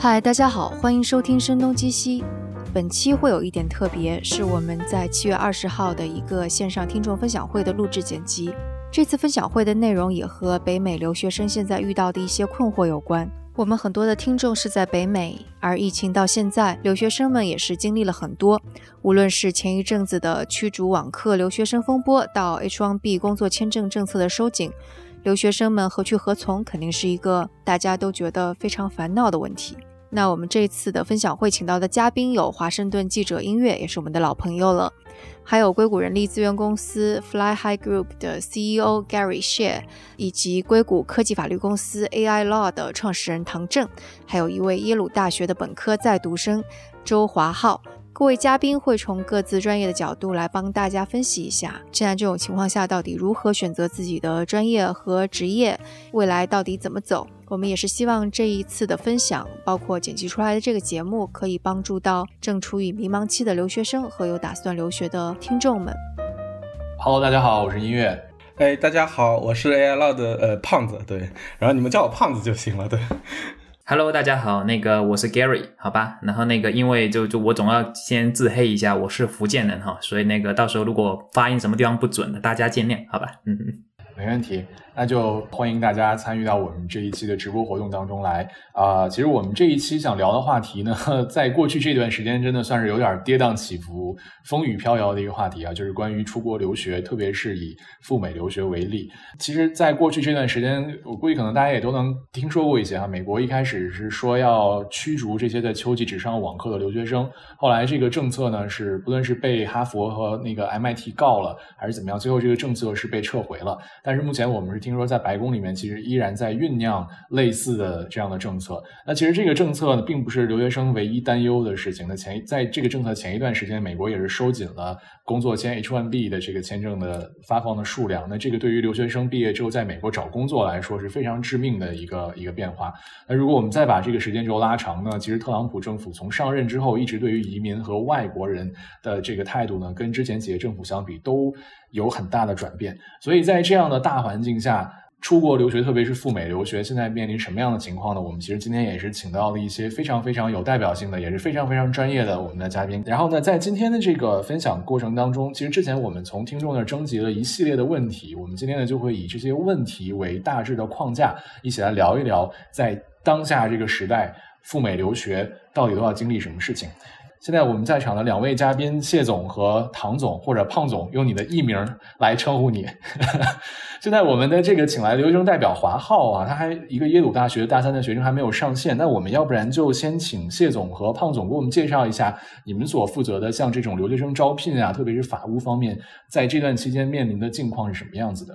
嗨，大家好，欢迎收听《声东击西》。本期会有一点特别，是我们在七月二十号的一个线上听众分享会的录制剪辑。这次分享会的内容也和北美留学生现在遇到的一些困惑有关。我们很多的听众是在北美，而疫情到现在，留学生们也是经历了很多。无论是前一阵子的驱逐网课留学生风波，到 H1B 工作签证政策的收紧，留学生们何去何从，肯定是一个大家都觉得非常烦恼的问题。那我们这次的分享会请到的嘉宾有华盛顿记者音乐，也是我们的老朋友了，还有硅谷人力资源公司 Fly High Group 的 CEO Gary Share，以及硅谷科技法律公司 AI Law 的创始人唐正，还有一位耶鲁大学的本科在读生周华浩。各位嘉宾会从各自专业的角度来帮大家分析一下，现在这种情况下到底如何选择自己的专业和职业，未来到底怎么走？我们也是希望这一次的分享，包括剪辑出来的这个节目，可以帮助到正处于迷茫期的留学生和有打算留学的听众们。Hello，大家好，我是音乐。哎，大家好，我是 AI Law 的呃胖子，对，然后你们叫我胖子就行了，对。Hello，大家好，那个我是 Gary，好吧，然后那个因为就就我总要先自黑一下，我是福建人哈，所以那个到时候如果发音什么地方不准的，大家见谅，好吧，嗯嗯。没问题，那就欢迎大家参与到我们这一期的直播活动当中来啊、其实我们这一期想聊的话题呢，在过去这段时间真的算是有点跌宕起伏、风雨飘摇的一个话题啊，就是关于出国留学，特别是以赴美留学为例。其实，在过去这段时间，我估计可能大家也都能听说过一些啊。美国一开始是说要驱逐这些在秋季只上网课的留学生，后来这个政策呢是不论是被哈佛和那个 MIT 告了，还是怎么样，最后这个政策是被撤回了。但是目前我们是听说，在白宫里面其实依然在酝酿类似的这样的政策。那其实这个政策呢，并不是留学生唯一担忧的事情。那前在这个政策前一段时间，美国也是收紧了工作签 H1B 的这个签证的发放的数量。那这个对于留学生毕业之后在美国找工作来说是非常致命的一个一个变化。那如果我们再把这个时间轴拉长呢，其实特朗普政府从上任之后，一直对于移民和外国人的这个态度呢，跟之前几届政府相比都有很大的转变。所以在这样的大环境下，出国留学，特别是赴美留学，现在面临什么样的情况呢？我们其实今天也是请到了一些非常非常有代表性的，也是非常非常专业的我们的嘉宾。然后呢，在今天的这个分享过程当中，其实之前我们从听众那儿征集了一系列的问题，我们今天呢就会以这些问题为大致的框架，一起来聊一聊，在当下这个时代，赴美留学到底都要经历什么事情。现在我们在场的两位嘉宾谢总和唐总或者胖总，用你的艺名来称呼你。现在我们的这个请来留学生代表华浩啊，他还一个耶鲁大学大三的学生还没有上线。那我们要不然就先请谢总和胖总给我们介绍一下你们所负责的像这种留学生招聘啊，特别是法务方面，在这段期间面临的境况是什么样子的？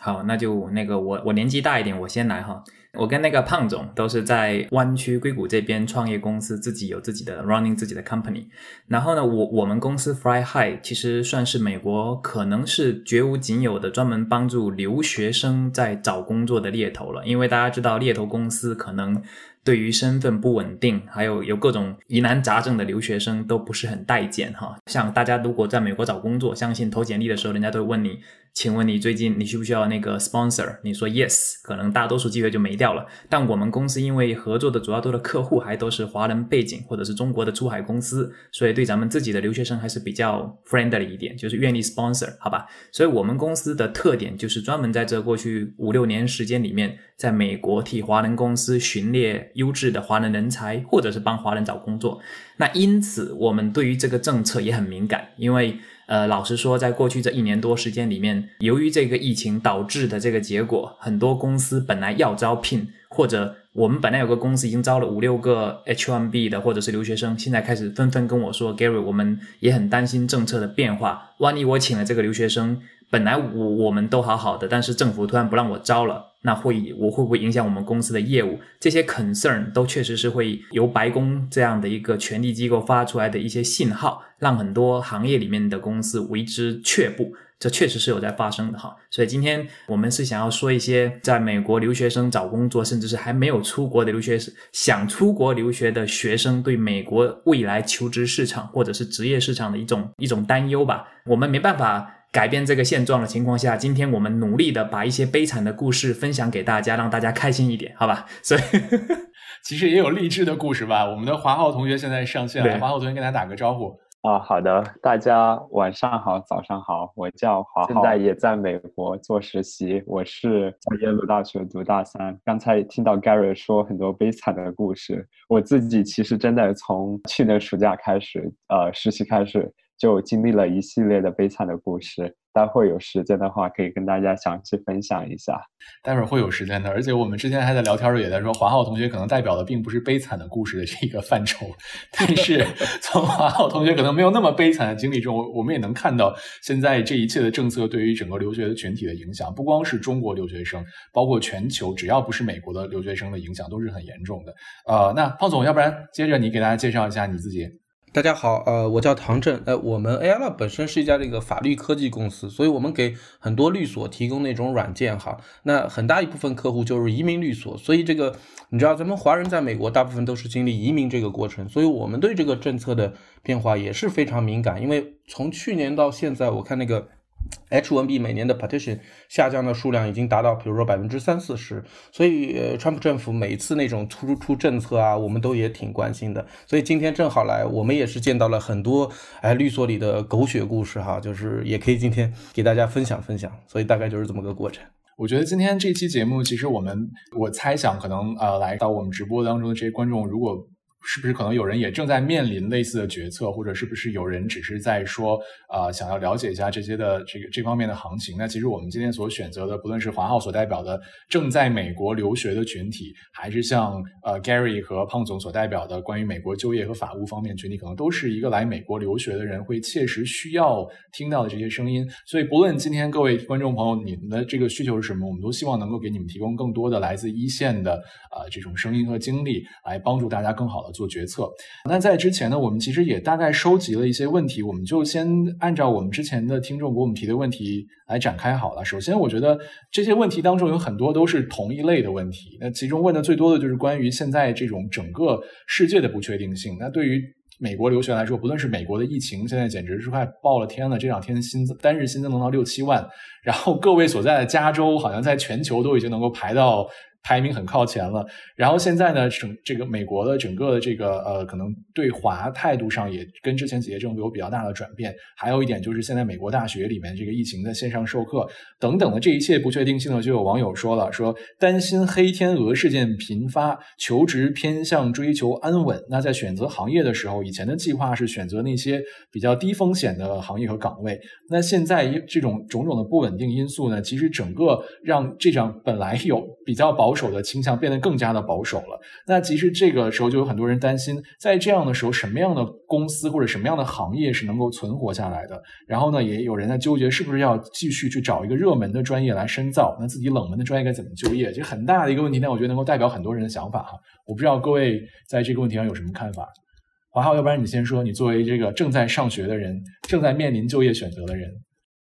好，那就那个我我年纪大一点，我先来哈。我跟那个胖总都是在湾区硅谷这边创业公司，自己有自己的 running 自己的 company。然后呢，我我们公司 Fly High 其实算是美国可能是绝无仅有的专门帮助留学生在找工作的猎头了。因为大家知道猎头公司可能对于身份不稳定，还有有各种疑难杂症的留学生都不是很待见哈。像大家如果在美国找工作，相信投简历的时候，人家都会问你，请问你最近你需不需要那个 sponsor？你说 yes，可能大多数机会就没掉了。但我们公司因为合作的主要多的客户还都是华人背景或者是中国的出海公司，所以对咱们自己的留学生还是比较 friendly 一点，就是愿意 sponsor，好吧？所以我们公司的特点就是专门在这过去五六年时间里面，在美国替华人公司寻猎优质的华人人才，或者是帮华人找工作。那因此，我们对于这个政策也很敏感，因为呃，老实说，在过去这一年多时间里面，由于这个疫情导致的这个结果，很多公司本来要招聘，或者我们本来有个公司已经招了五六个 H1B 的或者是留学生，现在开始纷纷跟我说，Gary，我们也很担心政策的变化，万一我请了这个留学生，本来我我们都好好的，但是政府突然不让我招了。那会我会不会影响我们公司的业务？这些 concern 都确实是会由白宫这样的一个权力机构发出来的一些信号，让很多行业里面的公司为之却步。这确实是有在发生的哈。所以今天我们是想要说一些在美国留学生找工作，甚至是还没有出国的留学生，想出国留学的学生对美国未来求职市场或者是职业市场的一种一种担忧吧。我们没办法。改变这个现状的情况下，今天我们努力的把一些悲惨的故事分享给大家，让大家开心一点，好吧？所以 其实也有励志的故事吧。我们的华浩同学现在上线了，华浩同学跟大家打个招呼。啊，好的，大家晚上好，早上好，我叫华浩，现在也在美国做实习，我是在耶鲁大学读大三。刚才听到 Gary 说很多悲惨的故事，我自己其实真的从去年暑假开始，呃，实习开始。就经历了一系列的悲惨的故事，待会儿有时间的话可以跟大家详细分享一下。待会儿会有时间的，而且我们之前还在聊天儿，也在说华浩同学可能代表的并不是悲惨的故事的这个范畴，但是 从华浩同学可能没有那么悲惨的经历中，我们也能看到现在这一切的政策对于整个留学的群体的影响，不光是中国留学生，包括全球，只要不是美国的留学生的影响都是很严重的。呃，那胖总，要不然接着你给大家介绍一下你自己。大家好，呃，我叫唐振，呃，我们 AI Lab 本身是一家这个法律科技公司，所以我们给很多律所提供那种软件哈，那很大一部分客户就是移民律所，所以这个你知道咱们华人在美国大部分都是经历移民这个过程，所以我们对这个政策的变化也是非常敏感，因为从去年到现在，我看那个。H1B 每年的 petition 下降的数量已经达到，比如说百分之三四十，所以，川普政府每次那种突出政策啊，我们都也挺关心的。所以今天正好来，我们也是见到了很多哎律所里的狗血故事哈，就是也可以今天给大家分享分享。所以大概就是这么个过程。我觉得今天这期节目，其实我们我猜想可能呃来到我们直播当中的这些观众，如果是不是可能有人也正在面临类似的决策，或者是不是有人只是在说啊，想要了解一下这些的这个这方面的行情？那其实我们今天所选择的，不论是华浩所代表的正在美国留学的群体，还是像呃 Gary 和胖总所代表的关于美国就业和法务方面群体，可能都是一个来美国留学的人会切实需要听到的这些声音。所以，不论今天各位观众朋友你们的这个需求是什么，我们都希望能够给你们提供更多的来自一线的啊这种声音和经历，来帮助大家更好的。做决策。那在之前呢，我们其实也大概收集了一些问题，我们就先按照我们之前的听众给我们提的问题来展开好了。首先，我觉得这些问题当中有很多都是同一类的问题。那其中问的最多的就是关于现在这种整个世界的不确定性。那对于美国留学来说，不论是美国的疫情，现在简直是快爆了天了。这两天新增单日新增能到六七万，然后各位所在的加州好像在全球都已经能够排到。排名很靠前了，然后现在呢，整这个美国的整个的这个呃，可能对华态度上也跟之前几届政府有比较大的转变。还有一点就是，现在美国大学里面这个疫情的线上授课等等的这一切不确定性呢，就有网友说了，说担心黑天鹅事件频发，求职偏向追求安稳。那在选择行业的时候，以前的计划是选择那些比较低风险的行业和岗位。那现在这种种种的不稳定因素呢，其实整个让这场本来有比较保。守的倾向变得更加的保守了。那其实这个时候就有很多人担心，在这样的时候，什么样的公司或者什么样的行业是能够存活下来的？然后呢，也有人在纠结，是不是要继续去找一个热门的专业来深造？那自己冷门的专业该怎么就业？这很大的一个问题。但我觉得能够代表很多人的想法哈。我不知道各位在这个问题上有什么看法？华浩，要不然你先说，你作为这个正在上学的人，正在面临就业选择的人。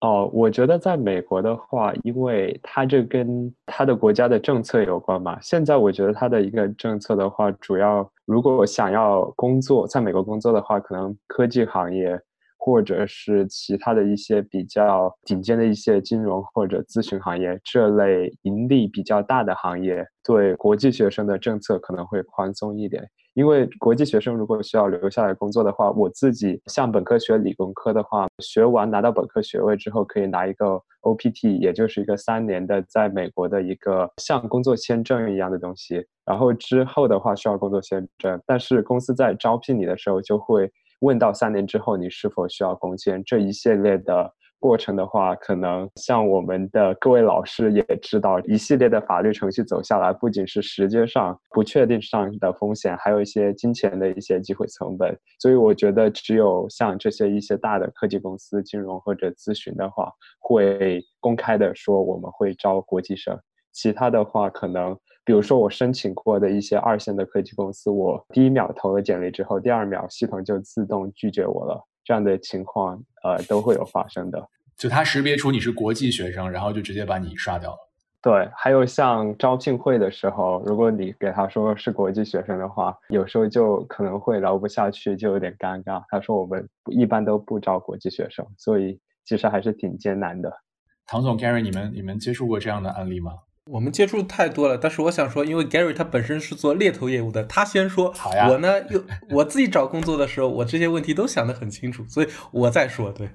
哦，我觉得在美国的话，因为它这跟它的国家的政策有关嘛。现在我觉得它的一个政策的话，主要如果想要工作，在美国工作的话，可能科技行业或者是其他的一些比较顶尖的一些金融或者咨询行业这类盈利比较大的行业，对国际学生的政策可能会宽松一点。因为国际学生如果需要留下来工作的话，我自己像本科学理工科的话，学完拿到本科学位之后，可以拿一个 OPT，也就是一个三年的在美国的一个像工作签证一样的东西。然后之后的话需要工作签证，但是公司在招聘你的时候就会问到三年之后你是否需要工签这一系列的。过程的话，可能像我们的各位老师也知道，一系列的法律程序走下来，不仅是时间上不确定上的风险，还有一些金钱的一些机会成本。所以我觉得，只有像这些一些大的科技公司、金融或者咨询的话，会公开的说我们会招国际生。其他的话，可能比如说我申请过的一些二线的科技公司，我第一秒投了简历之后，第二秒系统就自动拒绝我了。这样的情况，呃，都会有发生的。就他识别出你是国际学生，然后就直接把你刷掉了。对，还有像招聘会的时候，如果你给他说是国际学生的话，有时候就可能会聊不下去，就有点尴尬。他说我们一般都不招国际学生，所以其实还是挺艰难的。唐总，Gary，你们你们接触过这样的案例吗？我们接触太多了，但是我想说，因为 Gary 他本身是做猎头业务的，他先说。好呀。我呢，又我自己找工作的时候，我这些问题都想得很清楚，所以我再说。对，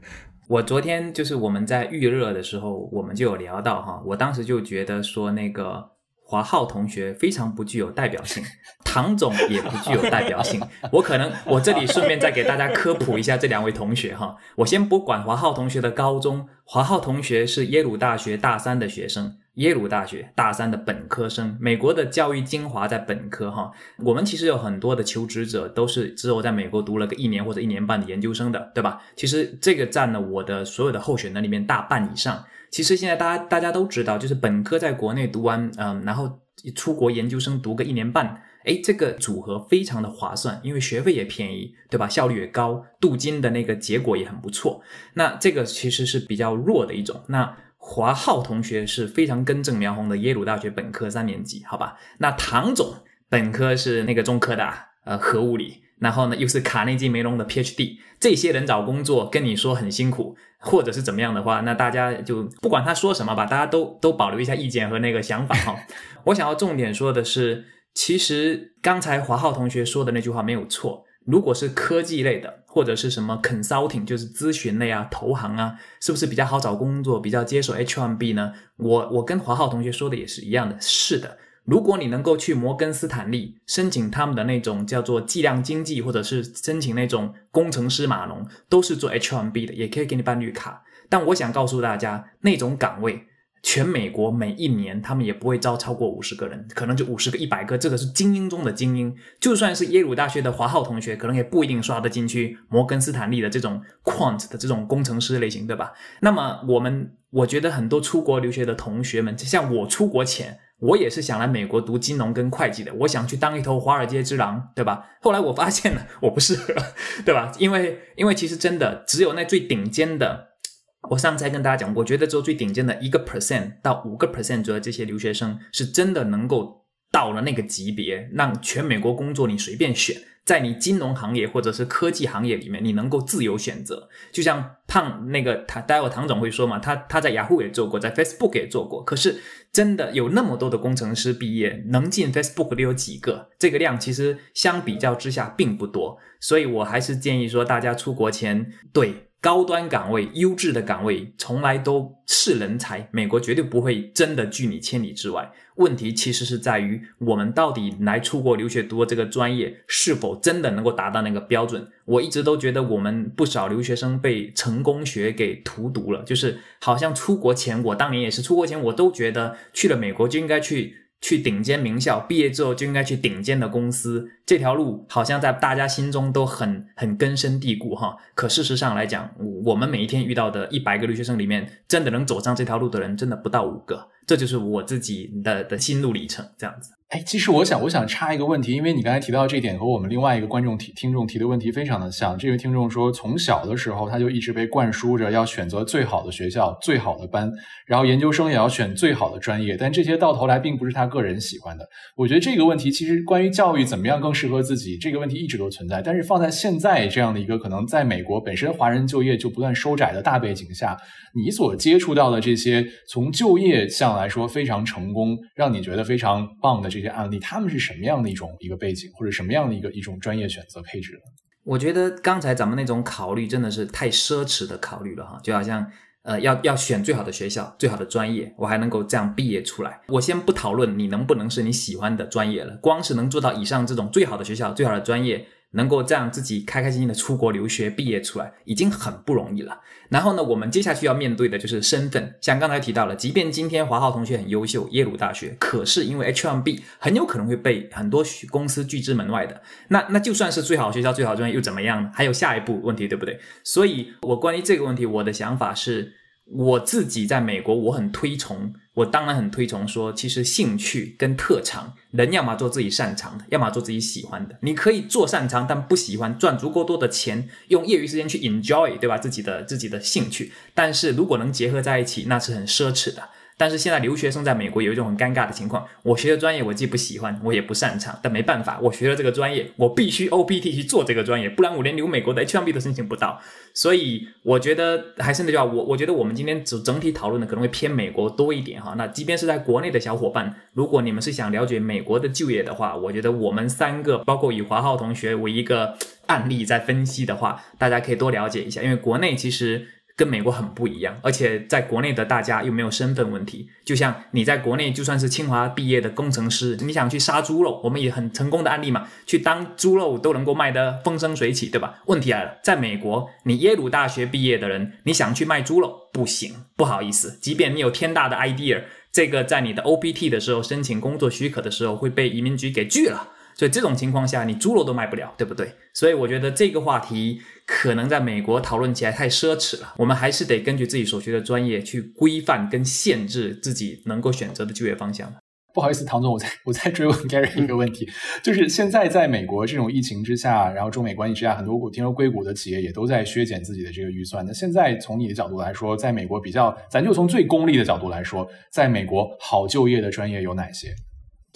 我昨天就是我们在预热的时候，我们就有聊到哈，我当时就觉得说那个。华浩同学非常不具有代表性，唐总也不具有代表性。我可能我这里顺便再给大家科普一下这两位同学哈。我先不管华浩同学的高中，华浩同学是耶鲁大学大三的学生，耶鲁大学大三的本科生。美国的教育精华在本科哈。我们其实有很多的求职者都是之后在美国读了个一年或者一年半的研究生的，对吧？其实这个占了我的所有的候选人里面大半以上。其实现在大家大家都知道，就是本科在国内读完，嗯，然后出国研究生读个一年半，哎，这个组合非常的划算，因为学费也便宜，对吧？效率也高，镀金的那个结果也很不错。那这个其实是比较弱的一种。那华浩同学是非常根正苗红的耶鲁大学本科三年级，好吧？那唐总本科是那个中科的，呃，核物理。然后呢，又是卡内基梅隆的 PhD，这些人找工作跟你说很辛苦，或者是怎么样的话，那大家就不管他说什么吧，大家都都保留一下意见和那个想法哈。我想要重点说的是，其实刚才华浩同学说的那句话没有错。如果是科技类的，或者是什么 consulting，就是咨询类啊、投行啊，是不是比较好找工作，比较接受 H1B 呢？我我跟华浩同学说的也是一样的，是的。如果你能够去摩根斯坦利申请他们的那种叫做计量经济，或者是申请那种工程师码农，都是做 H1B 的，也可以给你办绿卡。但我想告诉大家，那种岗位，全美国每一年他们也不会招超过五十个人，可能就五十个、一百个，这个是精英中的精英。就算是耶鲁大学的华浩同学，可能也不一定刷得进去摩根斯坦利的这种 quant 的这种工程师类型，对吧？那么我们，我觉得很多出国留学的同学们，像我出国前。我也是想来美国读金融跟会计的，我想去当一头华尔街之狼，对吧？后来我发现了，我不适合，对吧？因为因为其实真的只有那最顶尖的，我上次还跟大家讲，我觉得只有最顶尖的一个 percent 到五个 percent 左右这些留学生是真的能够到了那个级别，让全美国工作你随便选。在你金融行业或者是科技行业里面，你能够自由选择。就像胖那个他，待会唐总会说嘛，他他在雅虎也做过，在 Facebook 也做过。可是真的有那么多的工程师毕业，能进 Facebook 的有几个？这个量其实相比较之下并不多。所以我还是建议说，大家出国前对。高端岗位、优质的岗位，从来都是人才。美国绝对不会真的拒你千里之外。问题其实是在于，我们到底来出国留学读这个专业，是否真的能够达到那个标准？我一直都觉得，我们不少留学生被成功学给荼毒了。就是好像出国前，我当年也是出国前，我都觉得去了美国就应该去。去顶尖名校，毕业之后就应该去顶尖的公司，这条路好像在大家心中都很很根深蒂固哈。可事实上来讲，我们每一天遇到的一百个留学生里面，真的能走上这条路的人，真的不到五个。这就是我自己的的心路历程，这样子。哎，其实我想，我想插一个问题，因为你刚才提到这点和我们另外一个观众提听众提的问题非常的像。这位听众说，从小的时候他就一直被灌输着要选择最好的学校、最好的班，然后研究生也要选最好的专业，但这些到头来并不是他个人喜欢的。我觉得这个问题其实关于教育怎么样更适合自己，这个问题一直都存在。但是放在现在这样的一个可能在美国本身华人就业就不断收窄的大背景下，你所接触到的这些从就业向来说非常成功，让你觉得非常棒的这。些案例，他们是什么样的一种一个背景，或者什么样的一个一种专业选择配置呢？我觉得刚才咱们那种考虑真的是太奢侈的考虑了哈，就好像呃要要选最好的学校、最好的专业，我还能够这样毕业出来。我先不讨论你能不能是你喜欢的专业了，光是能做到以上这种最好的学校、最好的专业。能够这样自己开开心心的出国留学毕业出来，已经很不容易了。然后呢，我们接下去要面对的就是身份。像刚才提到了，即便今天华浩同学很优秀，耶鲁大学，可是因为 H1B 很有可能会被很多公司拒之门外的。那那就算是最好学校、最好专业又怎么样呢？还有下一步问题，对不对？所以我关于这个问题，我的想法是。我自己在美国，我很推崇，我当然很推崇说，其实兴趣跟特长，人要么做自己擅长的，要么做自己喜欢的。你可以做擅长但不喜欢，赚足够多的钱，用业余时间去 enjoy，对吧？自己的自己的兴趣，但是如果能结合在一起，那是很奢侈的。但是现在留学生在美国有一种很尴尬的情况，我学的专业我既不喜欢，我也不擅长，但没办法，我学了这个专业，我必须 OPT 去做这个专业，不然我连留美国的 H1B 都申请不到。所以我觉得还是那句话，我我觉得我们今天整整体讨论的可能会偏美国多一点哈。那即便是在国内的小伙伴，如果你们是想了解美国的就业的话，我觉得我们三个，包括以华浩同学为一个案例在分析的话，大家可以多了解一下，因为国内其实。跟美国很不一样，而且在国内的大家又没有身份问题。就像你在国内就算是清华毕业的工程师，你想去杀猪肉，我们也很成功的案例嘛，去当猪肉都能够卖得风生水起，对吧？问题来了，在美国，你耶鲁大学毕业的人，你想去卖猪肉不行，不好意思，即便你有天大的 idea，这个在你的 OPT 的时候申请工作许可的时候会被移民局给拒了。所以这种情况下，你猪肉都卖不了，对不对？所以我觉得这个话题可能在美国讨论起来太奢侈了。我们还是得根据自己所学的专业去规范跟限制自己能够选择的就业方向。不好意思，唐总，我再我再追问 Gary 一个问题，就是现在在美国这种疫情之下，然后中美关系之下，很多我听说硅谷的企业也都在削减自己的这个预算。那现在从你的角度来说，在美国比较，咱就从最功利的角度来说，在美国好就业的专业有哪些？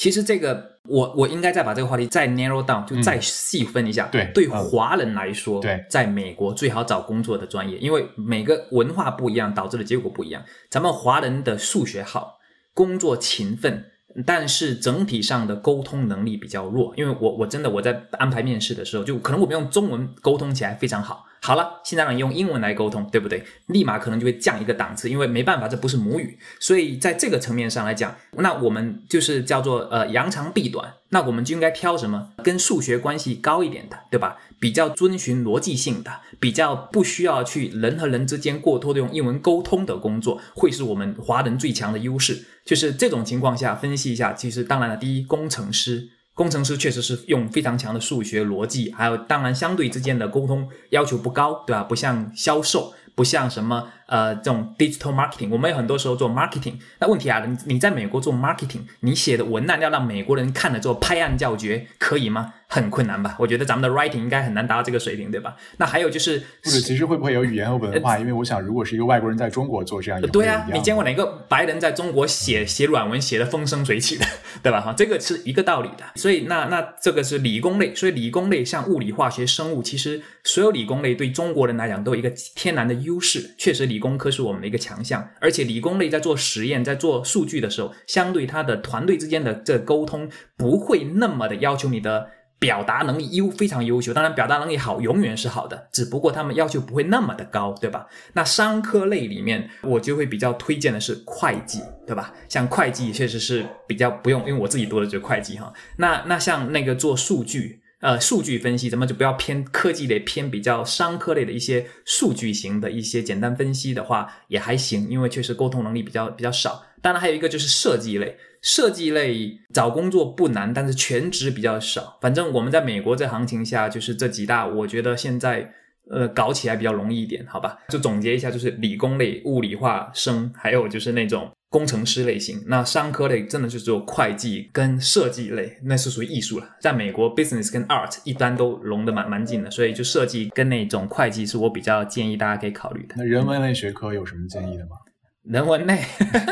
其实这个，我我应该再把这个话题再 narrow down，就再细分一下。对，对华人来说，对，在美国最好找工作的专业，因为每个文化不一样，导致的结果不一样。咱们华人的数学好，工作勤奋，但是整体上的沟通能力比较弱。因为我我真的我在安排面试的时候，就可能我们用中文沟通起来非常好。好了，现在让你用英文来沟通，对不对？立马可能就会降一个档次，因为没办法，这不是母语。所以在这个层面上来讲，那我们就是叫做呃扬长避短。那我们就应该挑什么跟数学关系高一点的，对吧？比较遵循逻辑性的，比较不需要去人和人之间过多的用英文沟通的工作，会是我们华人最强的优势。就是这种情况下分析一下，其实当然了，第一，工程师。工程师确实是用非常强的数学逻辑，还有当然相对之间的沟通要求不高，对吧？不像销售，不像什么。呃，这种 digital marketing，我们有很多时候做 marketing。那问题啊，你你在美国做 marketing，你写的文案要让美国人看了之后拍案叫绝，可以吗？很困难吧？我觉得咱们的 writing 应该很难达到这个水平，对吧？那还有就是，或者其实会不会有语言和文化？因为我想，如果是一个外国人在中国做这样，对啊，你见过哪个白人在中国写写软文写的风生水起的，对吧？哈，这个是一个道理的。所以那那这个是理工类，所以理工类像物理、化学、生物，其实所有理工类对中国人来讲都有一个天然的优势。确实理。工科是我们的一个强项，而且理工类在做实验、在做数据的时候，相对它的团队之间的这沟通不会那么的要求你的表达能力优非常优秀。当然，表达能力好永远是好的，只不过他们要求不会那么的高，对吧？那商科类里面，我就会比较推荐的是会计，对吧？像会计确实是比较不用，因为我自己读的就是会计哈。那那像那个做数据。呃，数据分析咱们就不要偏科技类，偏比较商科类的一些数据型的一些简单分析的话也还行，因为确实沟通能力比较比较少。当然还有一个就是设计类，设计类找工作不难，但是全职比较少。反正我们在美国这行情下，就是这几大，我觉得现在呃搞起来比较容易一点，好吧？就总结一下，就是理工类、物理化生，还有就是那种。工程师类型，那商科类真的就只有会计跟设计类，那是属于艺术了。在美国，business 跟 art 一般都融得蛮蛮近的，所以就设计跟那种会计是我比较建议大家可以考虑的。那人文类学科有什么建议的吗？人文类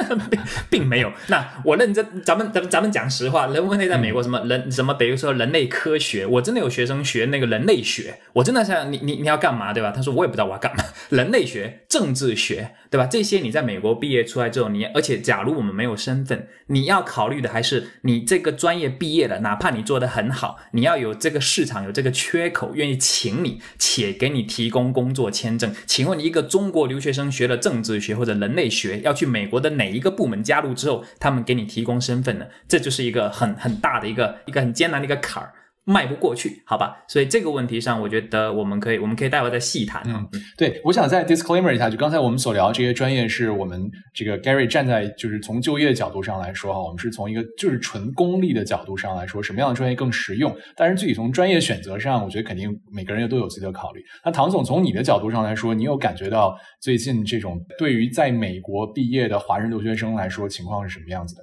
并没有。那我认真，咱们咱们咱们讲实话，人文类在美国什么人什么，比如说人类科学，我真的有学生学那个人类学，我真的想你你你要干嘛对吧？他说我也不知道我要干嘛。人类学、政治学对吧？这些你在美国毕业出来之后，你而且假如我们没有身份，你要考虑的还是你这个专业毕业了，哪怕你做的很好，你要有这个市场有这个缺口，愿意请你且给你提供工作签证。请问一个中国留学生学了政治学或者人类？学要去美国的哪一个部门加入之后，他们给你提供身份呢？这就是一个很很大的一个一个很艰难的一个坎儿。迈不过去，好吧，所以这个问题上，我觉得我们可以，我们可以待会再细谈。嗯，对，我想再 disclaimer 一下，就刚才我们所聊这些专业，是我们这个 Gary 站在就是从就业角度上来说哈，我们是从一个就是纯功利的角度上来说，什么样的专业更实用？但是具体从专业选择上，我觉得肯定每个人都有自己的考虑。那唐总从你的角度上来说，你有感觉到最近这种对于在美国毕业的华人留学生来说，情况是什么样子的？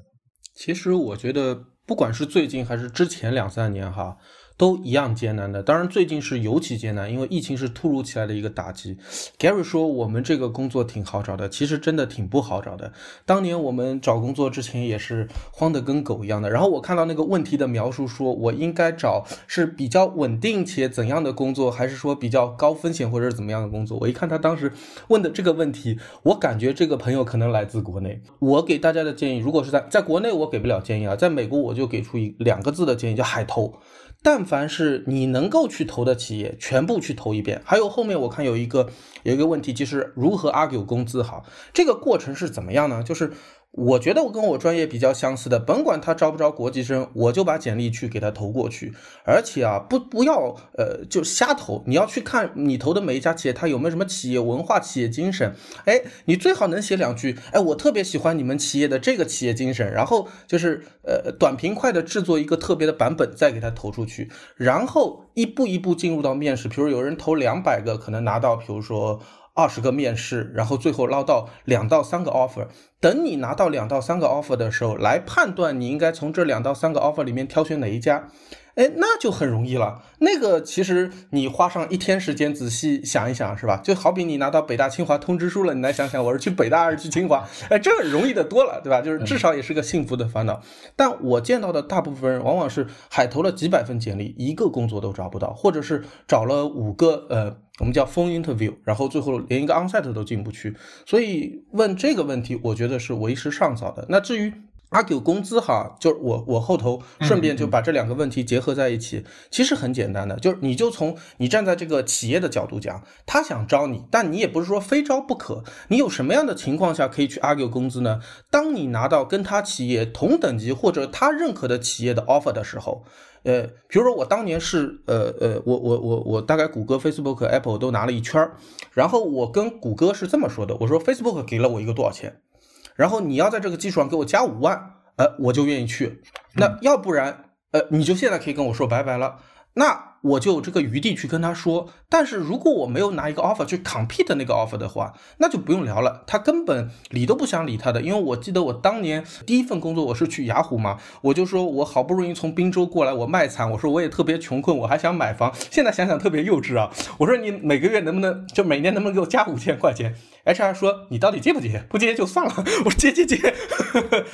其实我觉得，不管是最近还是之前两三年哈。都一样艰难的。当然，最近是尤其艰难，因为疫情是突如其来的一个打击。Gary 说我们这个工作挺好找的，其实真的挺不好找的。当年我们找工作之前也是慌得跟狗一样的。然后我看到那个问题的描述，说我应该找是比较稳定且怎样的工作，还是说比较高风险或者是怎么样的工作？我一看他当时问的这个问题，我感觉这个朋友可能来自国内。我给大家的建议，如果是在在国内，我给不了建议啊，在美国我就给出一两个字的建议，叫海投。但凡是你能够去投的企业，全部去投一遍。还有后面我看有一个有一个问题，就是如何 argue 工资好，这个过程是怎么样呢？就是。我觉得我跟我专业比较相似的，甭管他招不招国际生，我就把简历去给他投过去。而且啊，不不要呃就瞎投，你要去看你投的每一家企业，他有没有什么企业文化、企业精神。哎，你最好能写两句，哎，我特别喜欢你们企业的这个企业精神。然后就是呃短平快的制作一个特别的版本，再给他投出去，然后一步一步进入到面试。比如有人投两百个，可能拿到，比如说。二十个面试，然后最后捞到两到三个 offer。等你拿到两到三个 offer 的时候，来判断你应该从这两到三个 offer 里面挑选哪一家。哎，那就很容易了。那个其实你花上一天时间仔细想一想，是吧？就好比你拿到北大清华通知书了，你来想想，我是去北大还是去清华？哎，这容易的多了，对吧？就是至少也是个幸福的烦恼。但我见到的大部分人，往往是海投了几百份简历，一个工作都找不到，或者是找了五个，呃，我们叫 phone interview，然后最后连一个 onsite 都进不去。所以问这个问题，我觉得是为时尚早的。那至于，阿 Q 工资哈，就是我我后头顺便就把这两个问题结合在一起，其实很简单的，就是你就从你站在这个企业的角度讲，他想招你，但你也不是说非招不可，你有什么样的情况下可以去阿 Q 工资呢？当你拿到跟他企业同等级或者他认可的企业的 offer 的时候，呃，比如说我当年是呃呃，我我我我大概谷歌、Facebook、Apple 都拿了一圈儿，然后我跟谷歌是这么说的，我说 Facebook 给了我一个多少钱？然后你要在这个基础上给我加五万，呃，我就愿意去。那要不然，呃，你就现在可以跟我说拜拜了。那我就有这个余地去跟他说。但是如果我没有拿一个 offer 去 compete 那个 offer 的话，那就不用聊了。他根本理都不想理他的。因为我记得我当年第一份工作我是去雅虎嘛，我就说我好不容易从滨州过来，我卖惨，我说我也特别穷困，我还想买房。现在想想特别幼稚啊。我说你每个月能不能就每年能不能给我加五千块钱？HR 说：“你到底接不接？不接就算了。”我说：“接接接。”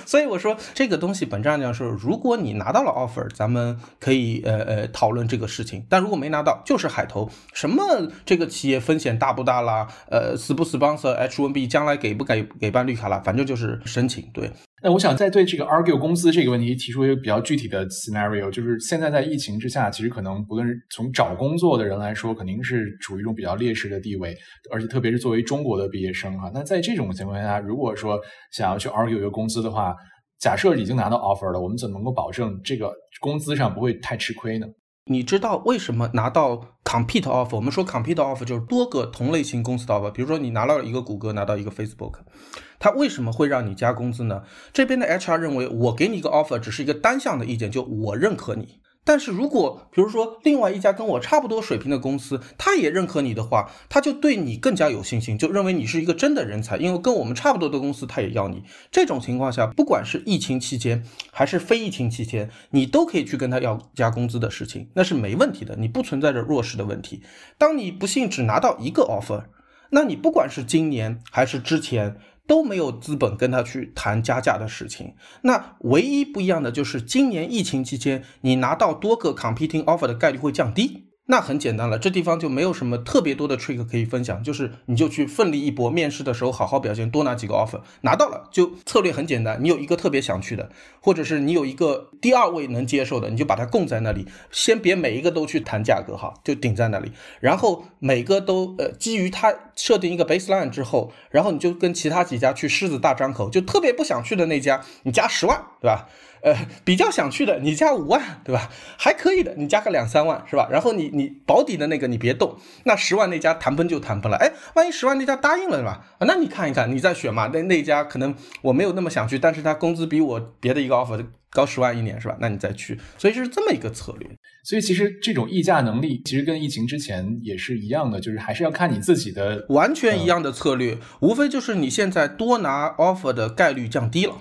所以我说这个东西本质上讲是，如果你拿到了 offer，咱们可以呃呃讨论这个事情；但如果没拿到，就是海投。什么这个企业风险大不大啦？呃，死不死 sponsor？H1B 将来给不给给办绿卡啦？反正就是申请。对。那我想再对这个 argue 工资这个问题提出一个比较具体的 scenario，就是现在在疫情之下，其实可能不论是从找工作的人来说，肯定是处于一种比较劣势的地位，而且特别是作为中国的毕业生哈。那在这种情况下，如果说想要去 argue 一个工资的话，假设已经拿到 offer 了，我们怎么能够保证这个工资上不会太吃亏呢？你知道为什么拿到 compete offer？我们说 compete offer 就是多个同类型公司的 offer，比如说你拿到了一个谷歌，拿到一个 Facebook，它为什么会让你加工资呢？这边的 HR 认为，我给你一个 offer 只是一个单向的意见，就我认可你。但是如果比如说另外一家跟我差不多水平的公司，他也认可你的话，他就对你更加有信心，就认为你是一个真的人才，因为跟我们差不多的公司他也要你。这种情况下，不管是疫情期间还是非疫情期间，你都可以去跟他要加工资的事情，那是没问题的，你不存在着弱势的问题。当你不幸只拿到一个 offer，那你不管是今年还是之前。都没有资本跟他去谈加价的事情。那唯一不一样的就是，今年疫情期间，你拿到多个 competing offer 的概率会降低。那很简单了，这地方就没有什么特别多的 trick 可以分享，就是你就去奋力一搏，面试的时候好好表现，多拿几个 offer，拿到了就策略很简单，你有一个特别想去的，或者是你有一个第二位能接受的，你就把它供在那里，先别每一个都去谈价格哈，就顶在那里，然后每个都呃基于它设定一个 baseline 之后，然后你就跟其他几家去狮子大张口，就特别不想去的那家，你加十万，对吧？呃，比较想去的，你加五万，对吧？还可以的，你加个两三万，是吧？然后你你保底的那个你别动，那十万那家谈崩就谈崩了。哎，万一十万那家答应了，是吧？啊，那你看一看，你再选嘛。那那家可能我没有那么想去，但是他工资比我别的一个 offer 高十万一年，是吧？那你再去，所以是这么一个策略。所以其实这种溢价能力，其实跟疫情之前也是一样的，就是还是要看你自己的完全一样的策略，无非就是你现在多拿 offer 的概率降低了。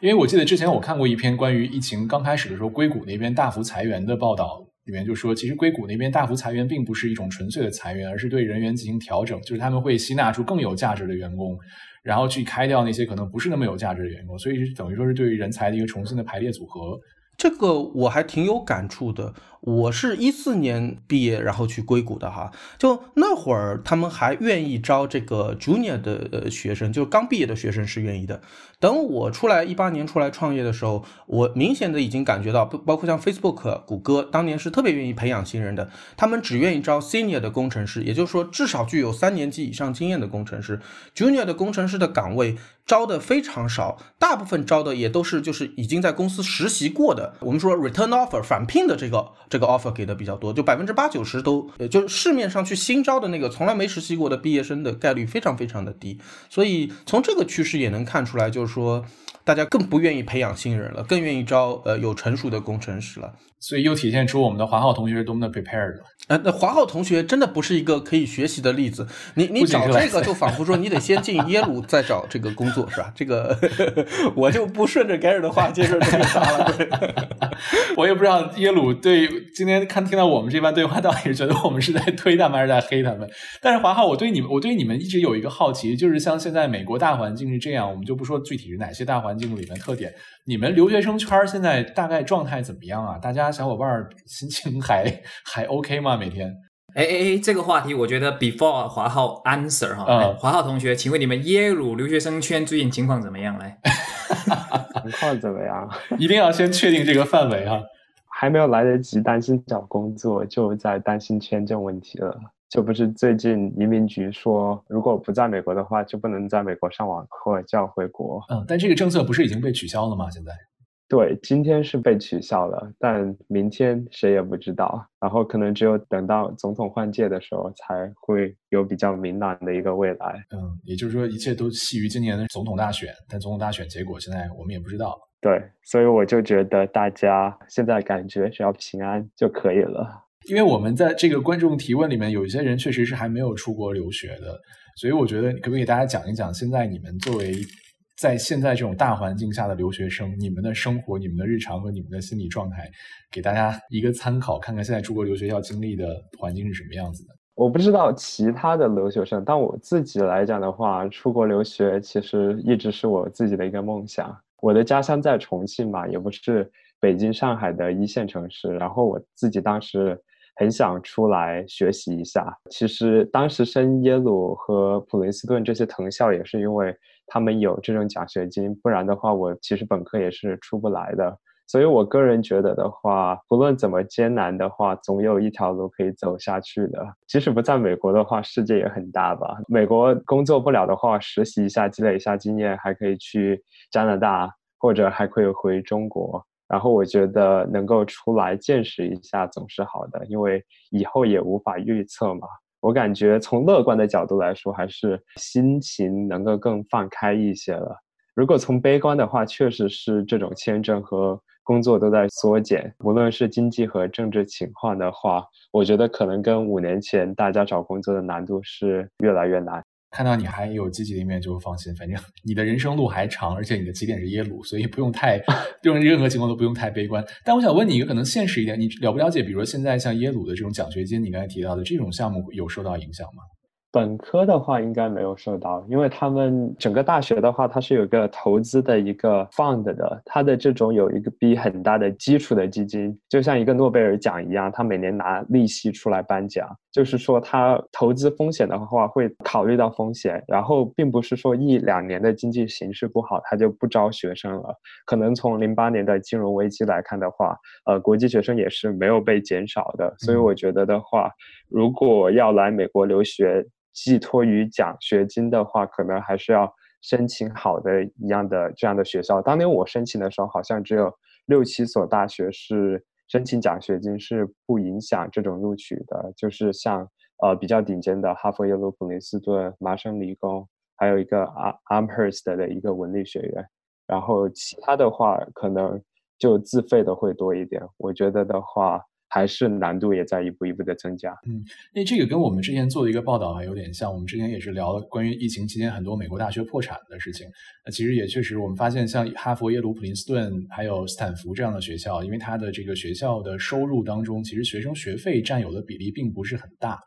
因为我记得之前我看过一篇关于疫情刚开始的时候，硅谷那边大幅裁员的报道，里面就说，其实硅谷那边大幅裁员并不是一种纯粹的裁员，而是对人员进行调整，就是他们会吸纳出更有价值的员工，然后去开掉那些可能不是那么有价值的员工，所以等于说是对于人才的一个重新的排列组合。这个我还挺有感触的。我是一四年毕业，然后去硅谷的哈。就那会儿，他们还愿意招这个 junior 的学生，就是刚毕业的学生是愿意的。等我出来一八年出来创业的时候，我明显的已经感觉到，包括像 Facebook、谷歌，当年是特别愿意培养新人的。他们只愿意招 senior 的工程师，也就是说，至少具有三年级以上经验的工程师。junior 的工程师的岗位招的非常少，大部分招的也都是就是已经在公司实习过的。我们说 return offer 返聘的这个。这个 offer 给的比较多，就百分之八九十都，呃，就是市面上去新招的那个从来没实习过的毕业生的概率非常非常的低，所以从这个趋势也能看出来，就是说大家更不愿意培养新人了，更愿意招呃有成熟的工程师了。所以又体现出我们的华浩同学是多么的 prepared 呃，那华浩同学真的不是一个可以学习的例子。你你找这个就仿佛说你得先进耶鲁再找这个工作是吧？这个我就不顺着 Gary 的话接着这个啥了。我也不知道耶鲁对今天看听到我们这番对话，到底是觉得我们是在推他们还是在黑他们？但是华浩，我对你们，我对你们一直有一个好奇，就是像现在美国大环境是这样，我们就不说具体是哪些大环境里面特点。你们留学生圈现在大概状态怎么样啊？大家小伙伴心情还还 OK 吗？每天？哎哎哎，这个话题我觉得 before 华浩 answer 哈，华浩同学，请问你们耶鲁留学生圈最近情况怎么样？来，情况怎么样？一定要先确定这个范围哈，还没有来得及担心找工作，就在担心签证问题了。就不是最近移民局说，如果不在美国的话，就不能在美国上网课，就要回国。嗯，但这个政策不是已经被取消了吗？现在？对，今天是被取消了，但明天谁也不知道。然后可能只有等到总统换届的时候，才会有比较明朗的一个未来。嗯，也就是说，一切都系于今年的总统大选，但总统大选结果现在我们也不知道。对，所以我就觉得大家现在感觉只要平安就可以了。因为我们在这个观众提问里面，有一些人确实是还没有出国留学的，所以我觉得可不可以给大家讲一讲，现在你们作为在现在这种大环境下的留学生，你们的生活、你们的日常和你们的心理状态，给大家一个参考，看看现在出国留学要经历的环境是什么样子的。我不知道其他的留学生，但我自己来讲的话，出国留学其实一直是我自己的一个梦想。我的家乡在重庆嘛，也不是北京、上海的一线城市，然后我自己当时。很想出来学习一下。其实当时升耶鲁和普林斯顿这些藤校，也是因为他们有这种奖学金，不然的话，我其实本科也是出不来的。所以我个人觉得的话，不论怎么艰难的话，总有一条路可以走下去的。即使不在美国的话，世界也很大吧。美国工作不了的话，实习一下，积累一下经验，还可以去加拿大，或者还可以回中国。然后我觉得能够出来见识一下总是好的，因为以后也无法预测嘛。我感觉从乐观的角度来说，还是心情能够更放开一些了。如果从悲观的话，确实是这种签证和工作都在缩减，无论是经济和政治情况的话，我觉得可能跟五年前大家找工作的难度是越来越难。看到你还有积极的一面就放心，反正 你的人生路还长，而且你的起点是耶鲁，所以不用太 用任何情况都不用太悲观。但我想问你一个可能现实一点，你了不了解？比如说现在像耶鲁的这种奖学金，你刚才提到的这种项目有受到影响吗？本科的话应该没有受到，因为他们整个大学的话，它是有一个投资的一个 fund 的，它的这种有一个比很大的基础的基金，就像一个诺贝尔奖一样，它每年拿利息出来颁奖，就是说它投资风险的话会考虑到风险，然后并不是说一两年的经济形势不好，它就不招学生了。可能从零八年的金融危机来看的话，呃，国际学生也是没有被减少的，所以我觉得的话，如果要来美国留学，寄托于奖学金的话，可能还是要申请好的一样的这样的学校。当年我申请的时候，好像只有六七所大学是申请奖学金是不影响这种录取的，就是像呃比较顶尖的哈佛、耶鲁、普林斯顿、麻省理工，还有一个阿 Amherst 的一个文理学院。然后其他的话，可能就自费的会多一点。我觉得的话。还是难度也在一步一步的增加。嗯，那这个跟我们之前做的一个报道还有点像，我们之前也是聊了关于疫情期间很多美国大学破产的事情。那其实也确实，我们发现像哈佛、耶鲁、普林斯顿还有斯坦福这样的学校，因为它的这个学校的收入当中，其实学生学费占有的比例并不是很大。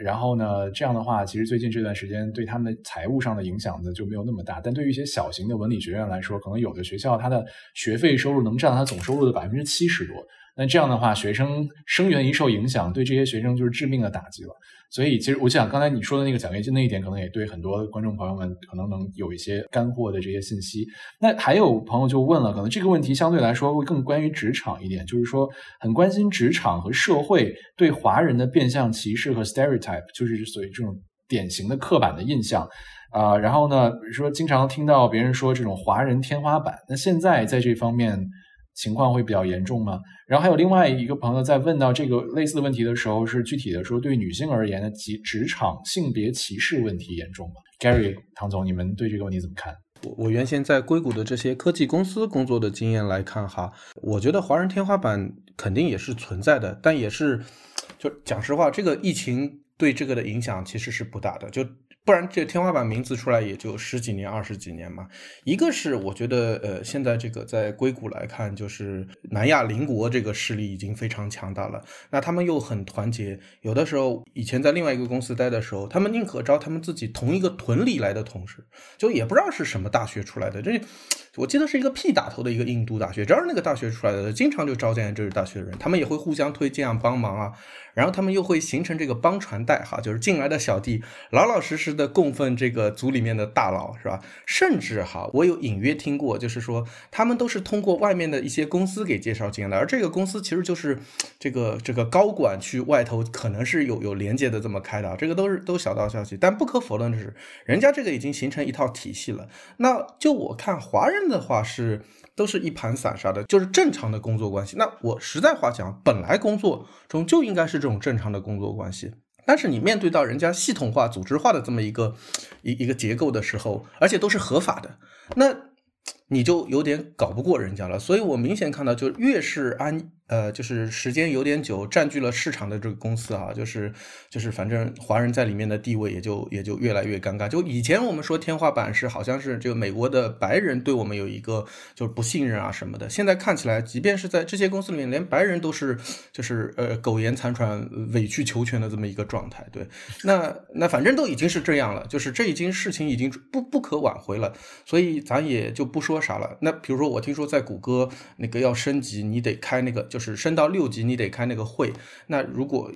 然后呢，这样的话，其实最近这段时间对他们的财务上的影响呢就没有那么大。但对于一些小型的文理学院来说，可能有的学校它的学费收入能占它总收入的百分之七十多。那这样的话，学生生源一受影响，对这些学生就是致命的打击了。所以，其实我想刚才你说的那个奖学金那一点，可能也对很多观众朋友们可能能有一些干货的这些信息。那还有朋友就问了，可能这个问题相对来说会更关于职场一点，就是说很关心职场和社会对华人的变相歧视和 stereotype，就是所谓这种典型的刻板的印象啊。然后呢，比如说经常听到别人说这种华人天花板，那现在在这方面。情况会比较严重吗？然后还有另外一个朋友在问到这个类似的问题的时候，是具体的说，对女性而言的职职场性别歧视问题严重吗？Gary 唐总，你们对这个问题怎么看？我我原先在硅谷的这些科技公司工作的经验来看哈，我觉得华人天花板肯定也是存在的，但也是就讲实话，这个疫情对这个的影响其实是不大的，就。不然这天花板名字出来也就十几年、二十几年嘛。一个是我觉得，呃，现在这个在硅谷来看，就是南亚邻国这个势力已经非常强大了。那他们又很团结，有的时候以前在另外一个公司待的时候，他们宁可招他们自己同一个屯里来的同事，就也不知道是什么大学出来的。这我记得是一个 P 打头的一个印度大学，只要是那个大学出来的，经常就招进这个大学的人，他们也会互相推荐啊、帮忙啊。然后他们又会形成这个帮传带，哈，就是进来的小弟老老实实的供奉这个组里面的大佬，是吧？甚至哈，我有隐约听过，就是说他们都是通过外面的一些公司给介绍进来的，而这个公司其实就是这个这个高管去外头可能是有有连接的这么开的，这个都是都小道消息。但不可否认的是，人家这个已经形成一套体系了。那就我看华人的话是。都是一盘散沙的，就是正常的工作关系。那我实在话讲，本来工作中就应该是这种正常的工作关系。但是你面对到人家系统化、组织化的这么一个一一个结构的时候，而且都是合法的，那你就有点搞不过人家了。所以我明显看到，就越是安。呃，就是时间有点久，占据了市场的这个公司啊，就是就是，反正华人在里面的地位也就也就越来越尴尬。就以前我们说天花板是好像是这个美国的白人对我们有一个就是不信任啊什么的，现在看起来，即便是在这些公司里面，连白人都是就是呃苟延残喘、委曲求全的这么一个状态。对，那那反正都已经是这样了，就是这已经事情已经不不可挽回了，所以咱也就不说啥了。那比如说我听说在谷歌那个要升级，你得开那个。就是升到六级，你得开那个会。那如果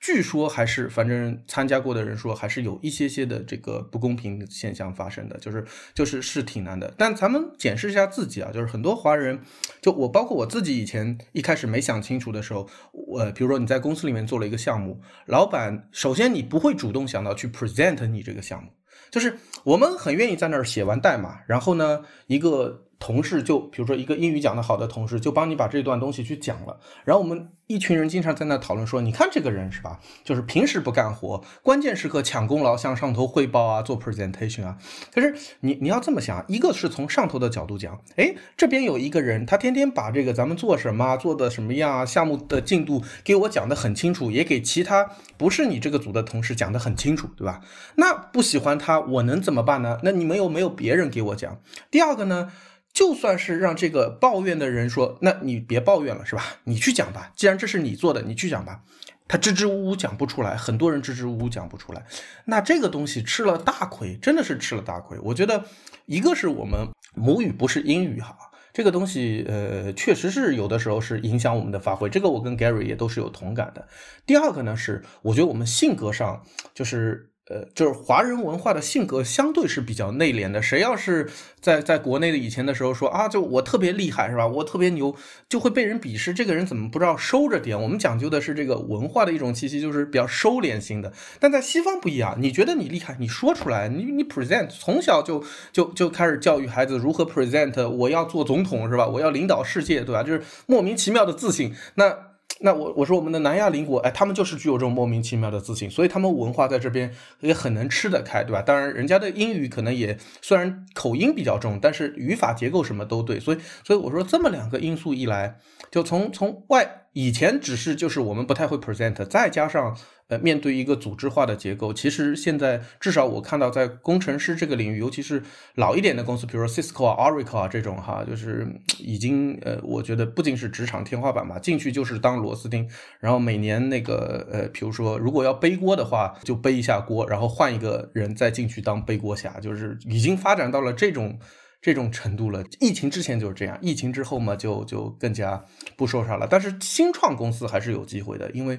据说还是，反正参加过的人说，还是有一些些的这个不公平现象发生的，就是就是是挺难的。但咱们检视一下自己啊，就是很多华人，就我包括我自己以前一开始没想清楚的时候，我比如说你在公司里面做了一个项目，老板首先你不会主动想到去 present 你这个项目，就是我们很愿意在那儿写完代码，然后呢一个。同事就比如说一个英语讲得好的同事，就帮你把这段东西去讲了。然后我们一群人经常在那讨论说，你看这个人是吧？就是平时不干活，关键时刻抢功劳，向上头汇报啊，做 presentation 啊。可是你你要这么想，一个是从上头的角度讲，哎，这边有一个人，他天天把这个咱们做什么，做的什么样啊，项目的进度给我讲得很清楚，也给其他不是你这个组的同事讲得很清楚，对吧？那不喜欢他，我能怎么办呢？那你们有没有别人给我讲？第二个呢？就算是让这个抱怨的人说，那你别抱怨了，是吧？你去讲吧，既然这是你做的，你去讲吧。他支支吾吾讲不出来，很多人支支吾吾讲不出来，那这个东西吃了大亏，真的是吃了大亏。我觉得，一个是我们母语不是英语哈，这个东西呃，确实是有的时候是影响我们的发挥，这个我跟 Gary 也都是有同感的。第二个呢是，我觉得我们性格上就是。呃，就是华人文化的性格相对是比较内敛的。谁要是在在国内的以前的时候说啊，就我特别厉害是吧？我特别牛，就会被人鄙视。这个人怎么不知道收着点？我们讲究的是这个文化的一种气息，就是比较收敛型的。但在西方不一样，你觉得你厉害，你说出来，你你 present，从小就就就开始教育孩子如何 present。我要做总统是吧？我要领导世界对吧？就是莫名其妙的自信。那。那我我说我们的南亚邻国，哎，他们就是具有这种莫名其妙的自信，所以他们文化在这边也很能吃得开，对吧？当然，人家的英语可能也虽然口音比较重，但是语法结构什么都对，所以所以我说这么两个因素一来，就从从外以前只是就是我们不太会 present，再加上面对一个组织化的结构，其实现在至少我看到在工程师这个领域，尤其是老一点的公司，比如说 Cisco 啊、Oracle 啊这种哈，就是已经呃，我觉得不仅是职场天花板嘛，进去就是当螺丝钉，然后每年那个呃，比如说如果要背锅的话，就背一下锅，然后换一个人再进去当背锅侠，就是已经发展到了这种。这种程度了，疫情之前就是这样，疫情之后嘛，就就更加不说啥了。但是新创公司还是有机会的，因为，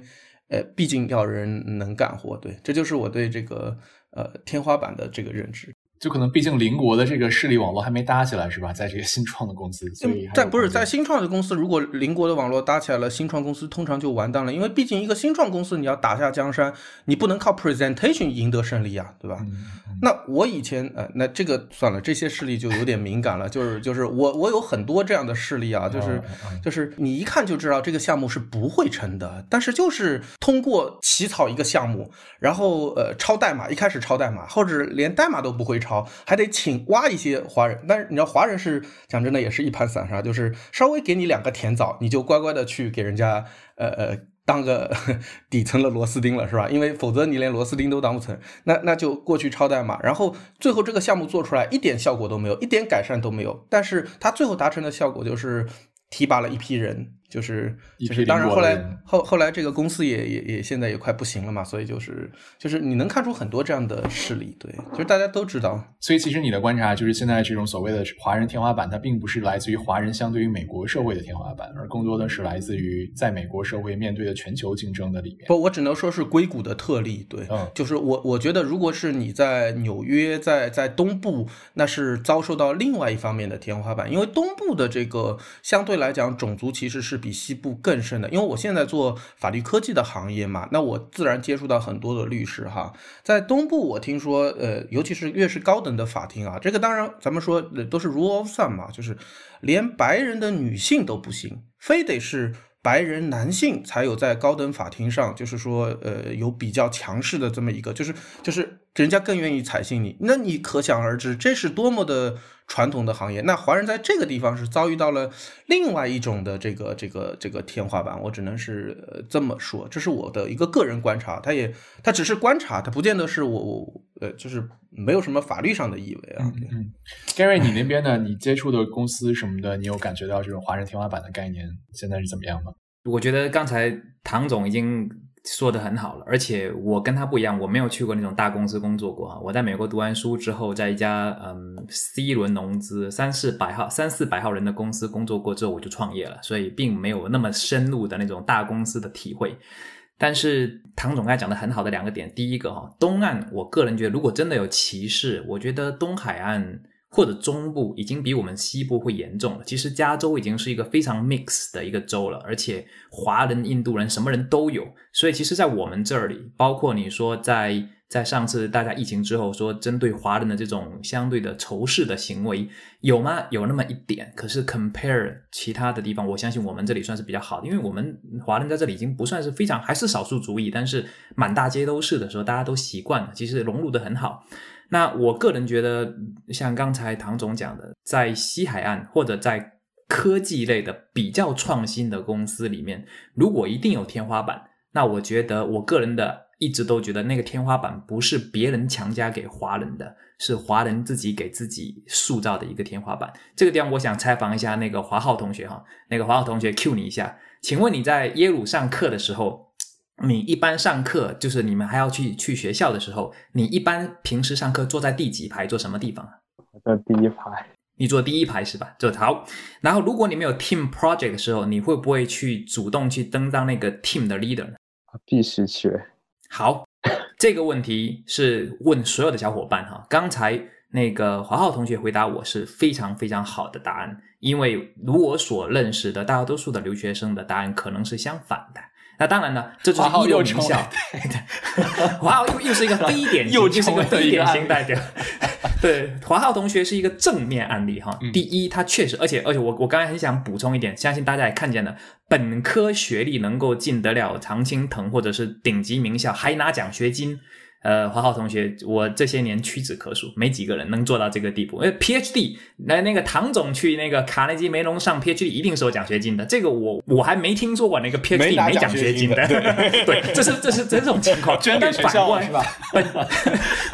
呃，毕竟要人能干活。对，这就是我对这个呃天花板的这个认知。就可能，毕竟邻国的这个势力网络还没搭起来，是吧？在这个新创的公司，所以在不是在新创的公司，如果邻国的网络搭起来了，新创公司通常就完蛋了。因为毕竟一个新创公司，你要打下江山，你不能靠 presentation 赢得胜利啊，对吧？那我以前呃，那这个算了，这些势力就有点敏感了。就是就是我我有很多这样的势力啊，就是就是你一看就知道这个项目是不会成的，但是就是通过起草一个项目，然后呃抄代码，一开始抄代码，或者连代码都不会抄。好还得请挖一些华人，但是你知道华人是讲真的也是一盘散沙，就是稍微给你两个甜枣，你就乖乖的去给人家呃呃当个 底层的螺丝钉了，是吧？因为否则你连螺丝钉都当不成，那那就过去抄代码，然后最后这个项目做出来一点效果都没有，一点改善都没有，但是他最后达成的效果就是提拔了一批人。就是就是，当然后来后后来这个公司也也也现在也快不行了嘛，所以就是就是你能看出很多这样的事例，对，就是大家都知道。所以其实你的观察就是，现在这种所谓的华人天花板，它并不是来自于华人相对于美国社会的天花板，而更多的是来自于在美国社会面对的全球竞争的里面。不，我只能说是硅谷的特例，对，嗯就是我我觉得，如果是你在纽约，在在东部，那是遭受到另外一方面的天花板，因为东部的这个相对来讲种族其实是。比西部更甚的，因为我现在做法律科技的行业嘛，那我自然接触到很多的律师哈。在东部，我听说，呃，尤其是越是高等的法庭啊，这个当然咱们说都是 rule of thumb 嘛，就是连白人的女性都不行，非得是白人男性才有在高等法庭上，就是说，呃，有比较强势的这么一个，就是就是人家更愿意采信你。那你可想而知，这是多么的。传统的行业，那华人在这个地方是遭遇到了另外一种的这个这个这个天花板，我只能是这么说，这是我的一个个人观察，他也他只是观察，他不见得是我我呃，就是没有什么法律上的意味啊。嗯，Gary，你那边呢？你接触的公司什么的，你有感觉到这种华人天花板的概念现在是怎么样吗？我觉得刚才唐总已经。说的很好了，而且我跟他不一样，我没有去过那种大公司工作过啊。我在美国读完书之后，在一家嗯 C 轮融资三四百号三四百号人的公司工作过之后，我就创业了，所以并没有那么深入的那种大公司的体会。但是唐总刚才讲的很好的两个点，第一个哈，东岸，我个人觉得如果真的有歧视，我觉得东海岸。或者中部已经比我们西部会严重了。其实加州已经是一个非常 mix 的一个州了，而且华人、印度人什么人都有。所以其实，在我们这里，包括你说在在上次大家疫情之后说针对华人的这种相对的仇视的行为有吗？有那么一点。可是 compare 其他的地方，我相信我们这里算是比较好的，因为我们华人在这里已经不算是非常还是少数族裔，但是满大街都是的时候，大家都习惯了，其实融入的很好。那我个人觉得，像刚才唐总讲的，在西海岸或者在科技类的比较创新的公司里面，如果一定有天花板，那我觉得我个人的一直都觉得那个天花板不是别人强加给华人的，是华人自己给自己塑造的一个天花板。这个地方我想采访一下那个华浩同学哈，那个华浩同学 Q 你一下，请问你在耶鲁上课的时候？你一般上课就是你们还要去去学校的时候，你一般平时上课坐在第几排，坐什么地方？在第一排。你坐第一排是吧？坐好。然后如果你们有 team project 的时候，你会不会去主动去登当那个 team 的 leader 呢？必须去。好，这个问题是问所有的小伙伴哈。刚才那个华浩同学回答我是非常非常好的答案，因为如我所认识的大多数的留学生的答案可能是相反的。那当然了，这就是一流名校。华浩又又是一个非典型，又是一个非典型代表。对，华浩同学是一个正面案例哈。第一，他确实，而且而且我我刚才很想补充一点，相信大家也看见了，本科学历能够进得了常青藤或者是顶级名校，还拿奖学金。呃，华浩同学，我这些年屈指可数，没几个人能做到这个地步。因为 PhD，那那个唐总去那个卡内基梅隆上 PhD 一定是有奖学金的，这个我我还没听说过那个 PhD 没奖学金的。对，这是这是这种情况，捐给学校是吧？本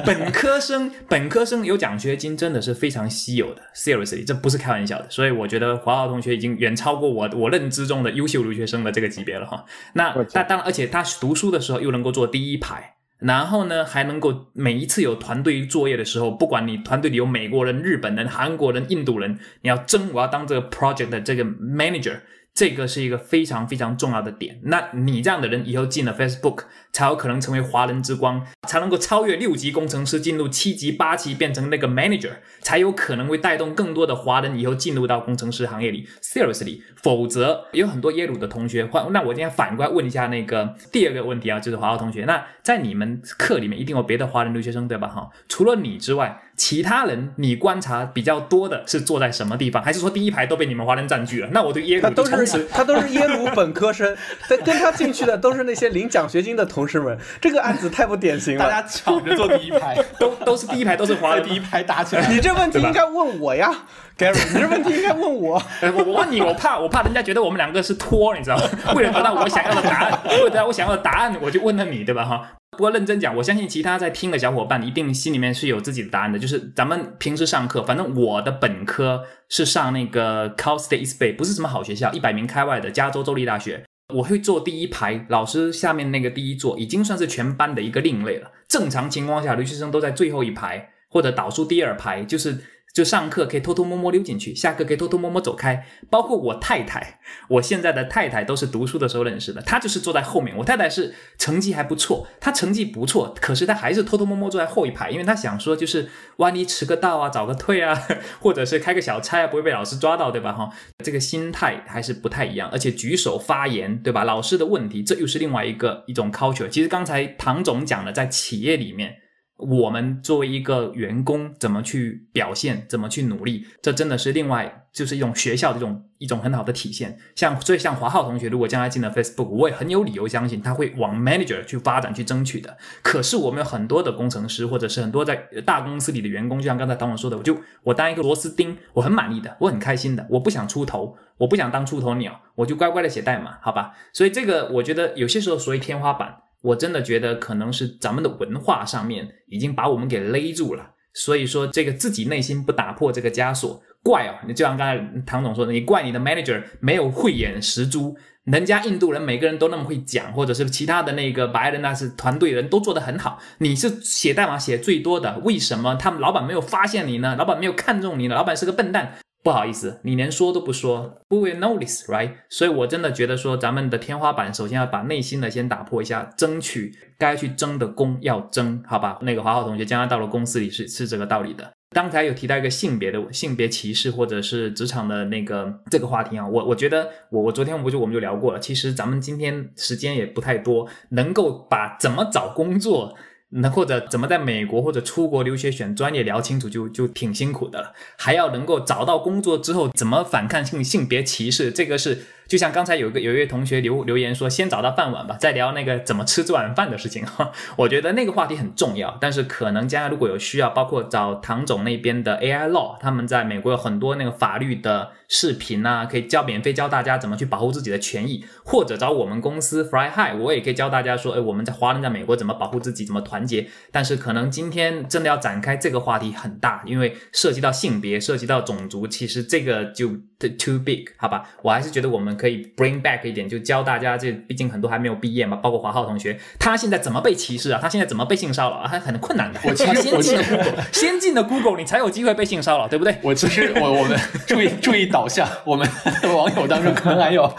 本科生本科生有奖学金真的是非常稀有的，Seriously，这不是开玩笑的。所以我觉得华浩同学已经远超过我我认知中的优秀留学生的这个级别了哈。那那当然，而且他读书的时候又能够坐第一排，然后呢还能够每一次有团队作业的时候，不管你团队里有美国人、日本人、韩国人、印度人，你要争我要当这个 project 的这个 manager。这个是一个非常非常重要的点。那你这样的人以后进了 Facebook，才有可能成为华人之光，才能够超越六级工程师进入七级八级变成那个 manager，才有可能会带动更多的华人以后进入到工程师行业里。Seriously，否则有很多耶鲁的同学，换那我今天反过来问一下那个第二个问题啊，就是华奥同学，那在你们课里面一定有别的华人留学生对吧？哈，除了你之外。其他人你观察比较多的是坐在什么地方，还是说第一排都被你们华人占据了？那我对耶鲁他都是他都是耶鲁本科生，跟他进去的都是那些领奖学金的同事们。这个案子太不典型了，大家抢着坐第一排，都都是第一排，都是华人第一排打起来。你这问题应该问我呀，Gary，你这问题应该问我。我我问你，我怕我怕人家觉得我们两个是托，你知道吗？为了得到我想要的答案，为了得到我想要的答案，我就问了你，对吧？哈。不过认真讲，我相信其他在听的小伙伴一定心里面是有自己的答案的。就是咱们平时上课，反正我的本科是上那个 Cal State East Bay，不是什么好学校，一百名开外的加州州立大学。我会坐第一排，老师下面那个第一座，已经算是全班的一个另类了。正常情况下，留学生都在最后一排或者倒数第二排，就是。就上课可以偷偷摸摸溜进去，下课可以偷偷摸摸走开。包括我太太，我现在的太太都是读书的时候认识的，她就是坐在后面。我太太是成绩还不错，她成绩不错，可是她还是偷偷摸摸坐在后一排，因为她想说，就是万一迟个到啊，早个退啊，或者是开个小差啊，不会被老师抓到，对吧？哈，这个心态还是不太一样。而且举手发言，对吧？老师的问题，这又是另外一个一种 culture。其实刚才唐总讲的，在企业里面。我们作为一个员工，怎么去表现，怎么去努力，这真的是另外就是一种学校的一种一种很好的体现。像所以像华浩同学，如果将来进了 Facebook，我也很有理由相信他会往 manager 去发展去争取的。可是我们有很多的工程师，或者是很多在大公司里的员工，就像刚才唐总说的，我就我当一个螺丝钉，我很满意的，我很开心的，我不想出头，我不想当出头鸟，我就乖乖的写代码，好吧？所以这个我觉得有些时候所谓天花板。我真的觉得可能是咱们的文化上面已经把我们给勒住了，所以说这个自己内心不打破这个枷锁，怪哦！你就像刚才唐总说的，你怪你的 manager 没有慧眼识珠，人家印度人每个人都那么会讲，或者是其他的那个白人那是团队人都做得很好，你是写代码写最多的，为什么他们老板没有发现你呢？老板没有看中你呢？老板是个笨蛋。不好意思，你连说都不说，不会 notice，right？所以我真的觉得说，咱们的天花板首先要把内心的先打破一下，争取该去争的功要争，好吧？那个华浩同学将来到了公司里是是这个道理的。刚才有提到一个性别的性别歧视或者是职场的那个这个话题啊，我我觉得我我昨天不就我们就聊过了，其实咱们今天时间也不太多，能够把怎么找工作。那或者怎么在美国或者出国留学选专业聊清楚就就挺辛苦的了，还要能够找到工作之后怎么反抗性性别歧视，这个是。就像刚才有个有一位同学留留言说，先找到饭碗吧，再聊那个怎么吃这碗饭的事情哈。我觉得那个话题很重要，但是可能将来如果有需要，包括找唐总那边的 AI Law，他们在美国有很多那个法律的视频啊，可以教免费教大家怎么去保护自己的权益，或者找我们公司 Fly High，我也可以教大家说，哎，我们在华人在美国怎么保护自己，怎么团结。但是可能今天真的要展开这个话题很大，因为涉及到性别，涉及到种族，其实这个就 too big，好吧？我还是觉得我们可以。Bring back 一点，就教大家，这毕竟很多还没有毕业嘛，包括华浩同学，他现在怎么被歧视啊？他现在怎么被性骚扰啊？还很困难的。我其实先进的 Google，先进的 Google，你才有机会被性骚扰，对不对？我其实我我们 注意注意导向，我们网友当中可能还有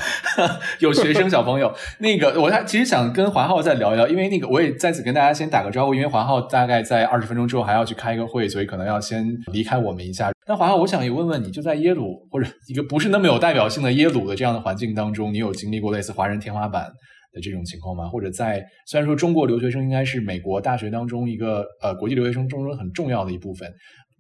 有学生小朋友。那个我还其实想跟华浩再聊一聊，因为那个我也在此跟大家先打个招呼，因为华浩大概在二十分钟之后还要去开一个会，所以可能要先离开我们一下。那华浩，我想也问问你，就在耶鲁或者一个不是那么有代表性的耶鲁的这样的环环境当。中，你有经历过类似华人天花板的这种情况吗？或者在虽然说中国留学生应该是美国大学当中一个呃国际留学生中很重要的一部分，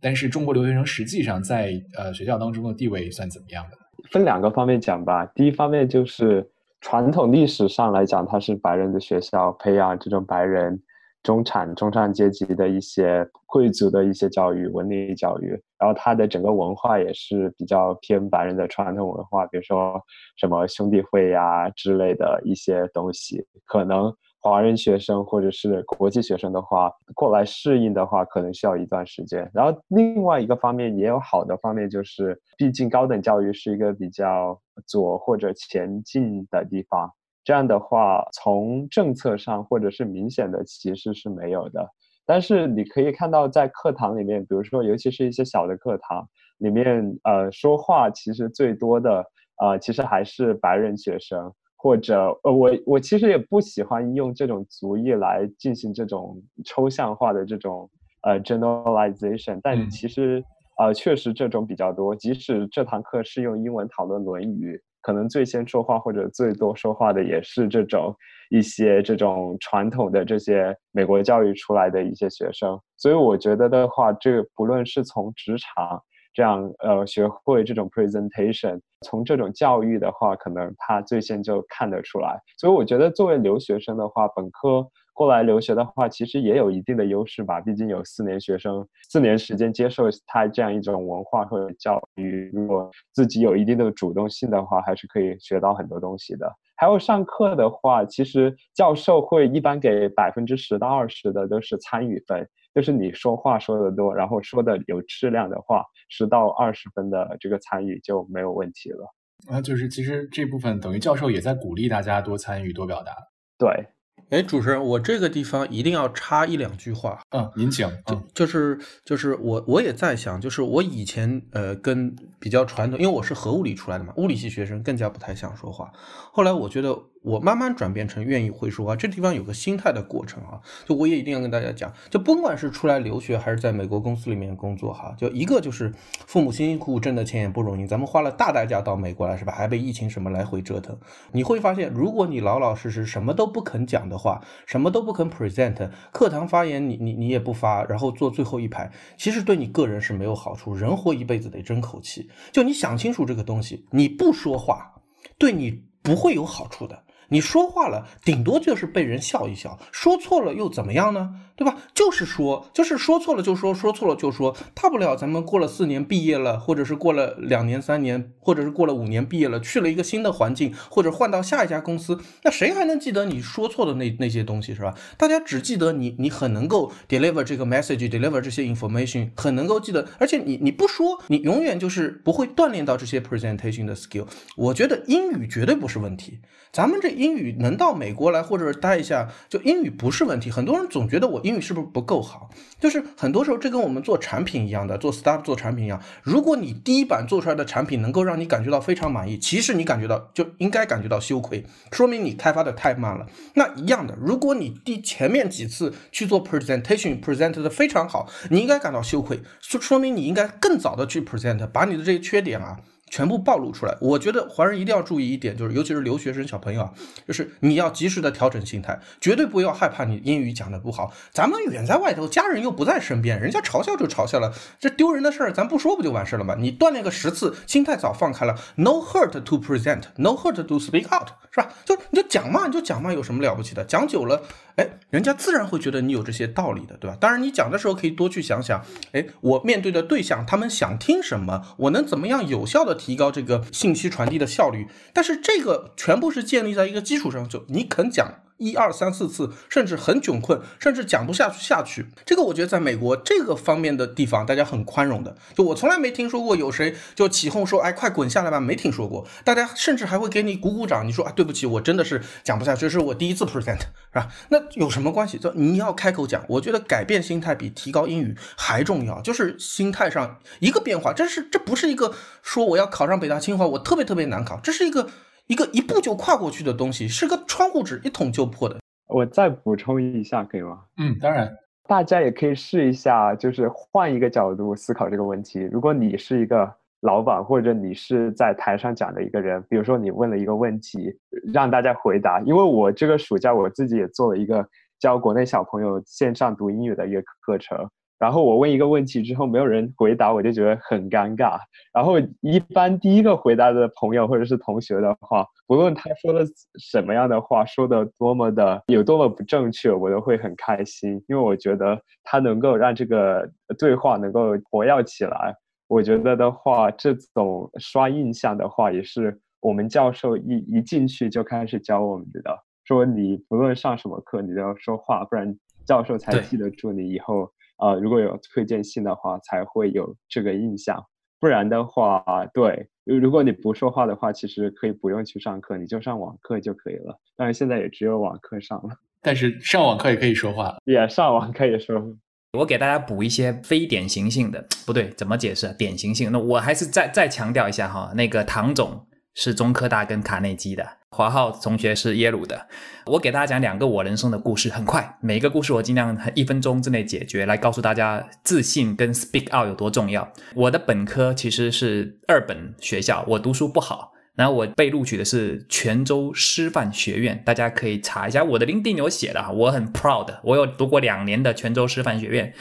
但是中国留学生实际上在呃学校当中的地位算怎么样的？分两个方面讲吧。第一方面就是传统历史上来讲，它是白人的学校培养这种白人中产中上阶级的一些贵族的一些教育，文理教育，然后它的整个文化也是比较偏白人的传统文化，比如说什么兄弟会呀之类的一些东西，可能华人学生或者是国际学生的话，过来适应的话，可能需要一段时间。然后另外一个方面也有好的方面，就是毕竟高等教育是一个比较左或者前进的地方。这样的话，从政策上或者是明显的歧视是没有的。但是你可以看到，在课堂里面，比如说，尤其是一些小的课堂里面，呃，说话其实最多的，呃，其实还是白人学生，或者，呃，我我其实也不喜欢用这种族裔来进行这种抽象化的这种呃 generalization，但其实，呃，确实这种比较多。即使这堂课是用英文讨论《论语》。可能最先说话或者最多说话的也是这种一些这种传统的这些美国教育出来的一些学生，所以我觉得的话，这不论是从职场这样呃学会这种 presentation，从这种教育的话，可能他最先就看得出来。所以我觉得作为留学生的话，本科。过来留学的话，其实也有一定的优势吧。毕竟有四年学生，四年时间接受他这样一种文化或者教育，如果自己有一定的主动性的话，还是可以学到很多东西的。还有上课的话，其实教授会一般给百分之十到二十的都是参与分，就是你说话说的多，然后说的有质量的话，十到二十分的这个参与就没有问题了。啊，就是其实这部分等于教授也在鼓励大家多参与、多表达。对。哎，主持人，我这个地方一定要插一两句话。嗯，您请。就就是就是我我也在想，就是我以前呃跟比较传统，因为我是核物理出来的嘛，物理系学生更加不太想说话。后来我觉得。我慢慢转变成愿意会说话，这地方有个心态的过程啊，就我也一定要跟大家讲，就甭管是出来留学还是在美国公司里面工作哈，就一个就是父母辛辛苦苦挣的钱也不容易，咱们花了大代价到美国来是吧？还被疫情什么来回折腾，你会发现，如果你老老实实什么都不肯讲的话，什么都不肯 present，课堂发言你你你也不发，然后坐最后一排，其实对你个人是没有好处。人活一辈子得争口气，就你想清楚这个东西，你不说话，对你不会有好处的。你说话了，顶多就是被人笑一笑；说错了又怎么样呢？对吧？就是说，就是说错了就说，说错了就说，大不了咱们过了四年毕业了，或者是过了两年、三年，或者是过了五年毕业了，去了一个新的环境，或者换到下一家公司，那谁还能记得你说错的那那些东西是吧？大家只记得你，你很能够 deliver 这个 message，deliver 这些 information，很能够记得，而且你你不说，你永远就是不会锻炼到这些 presentation 的 skill。我觉得英语绝对不是问题，咱们这英语能到美国来，或者待一下，就英语不是问题。很多人总觉得我英语是不是不够好？就是很多时候，这跟我们做产品一样的，做 startup 做产品一样。如果你第一版做出来的产品能够让你感觉到非常满意，其实你感觉到就应该感觉到羞愧，说明你开发的太慢了。那一样的，如果你第前面几次去做 presentation present 的非常好，你应该感到羞愧，说说明你应该更早的去 present，把你的这些缺点啊。全部暴露出来，我觉得华人一定要注意一点，就是尤其是留学生小朋友啊，就是你要及时的调整心态，绝对不要害怕你英语讲的不好。咱们远在外头，家人又不在身边，人家嘲笑就嘲笑了，这丢人的事儿咱不说不就完事了吗？你锻炼个十次，心态早放开了，no hurt to present，no hurt to speak out，是吧？就你就讲嘛，你就讲嘛，有什么了不起的？讲久了。哎，人家自然会觉得你有这些道理的，对吧？当然，你讲的时候可以多去想想，哎，我面对的对象他们想听什么，我能怎么样有效的提高这个信息传递的效率？但是这个全部是建立在一个基础上，就你肯讲。一二三四次，甚至很窘困，甚至讲不下去下去。这个我觉得在美国这个方面的地方，大家很宽容的。就我从来没听说过有谁就起哄说，哎，快滚下来吧，没听说过。大家甚至还会给你鼓鼓掌。你说啊，对不起，我真的是讲不下去，这是我第一次 present，是吧？那有什么关系？就你要开口讲，我觉得改变心态比提高英语还重要。就是心态上一个变化，这是这不是一个说我要考上北大清华，我特别特别难考，这是一个。一个一步就跨过去的东西，是个窗户纸，一捅就破的。我再补充一下，可以吗？嗯，当然。大家也可以试一下，就是换一个角度思考这个问题。如果你是一个老板，或者你是在台上讲的一个人，比如说你问了一个问题，让大家回答。因为我这个暑假我自己也做了一个教国内小朋友线上读英语的一个课程。然后我问一个问题之后，没有人回答，我就觉得很尴尬。然后一般第一个回答的朋友或者是同学的话，不论他说的什么样的话，说的多么的有多么不正确，我都会很开心，因为我觉得他能够让这个对话能够活跃起来。我觉得的话，这种刷印象的话，也是我们教授一一进去就开始教我们的，说你不论上什么课，你都要说话，不然教授才记得住你以后。啊，如果有推荐信的话，才会有这个印象。不然的话，对，如果你不说话的话，其实可以不用去上课，你就上网课就可以了。但是现在也只有网课上了。但是上网课也可以说话，也上网可以说。我给大家补一些非典型性的，不对，怎么解释？典型性？那我还是再再强调一下哈，那个唐总。是中科大跟卡内基的，华浩同学是耶鲁的。我给大家讲两个我人生的故事，很快，每一个故事我尽量一分钟之内解决，来告诉大家自信跟 speak out 有多重要。我的本科其实是二本学校，我读书不好，然后我被录取的是泉州师范学院，大家可以查一下我的 LinkedIn 有写的，我很 proud，我有读过两年的泉州师范学院。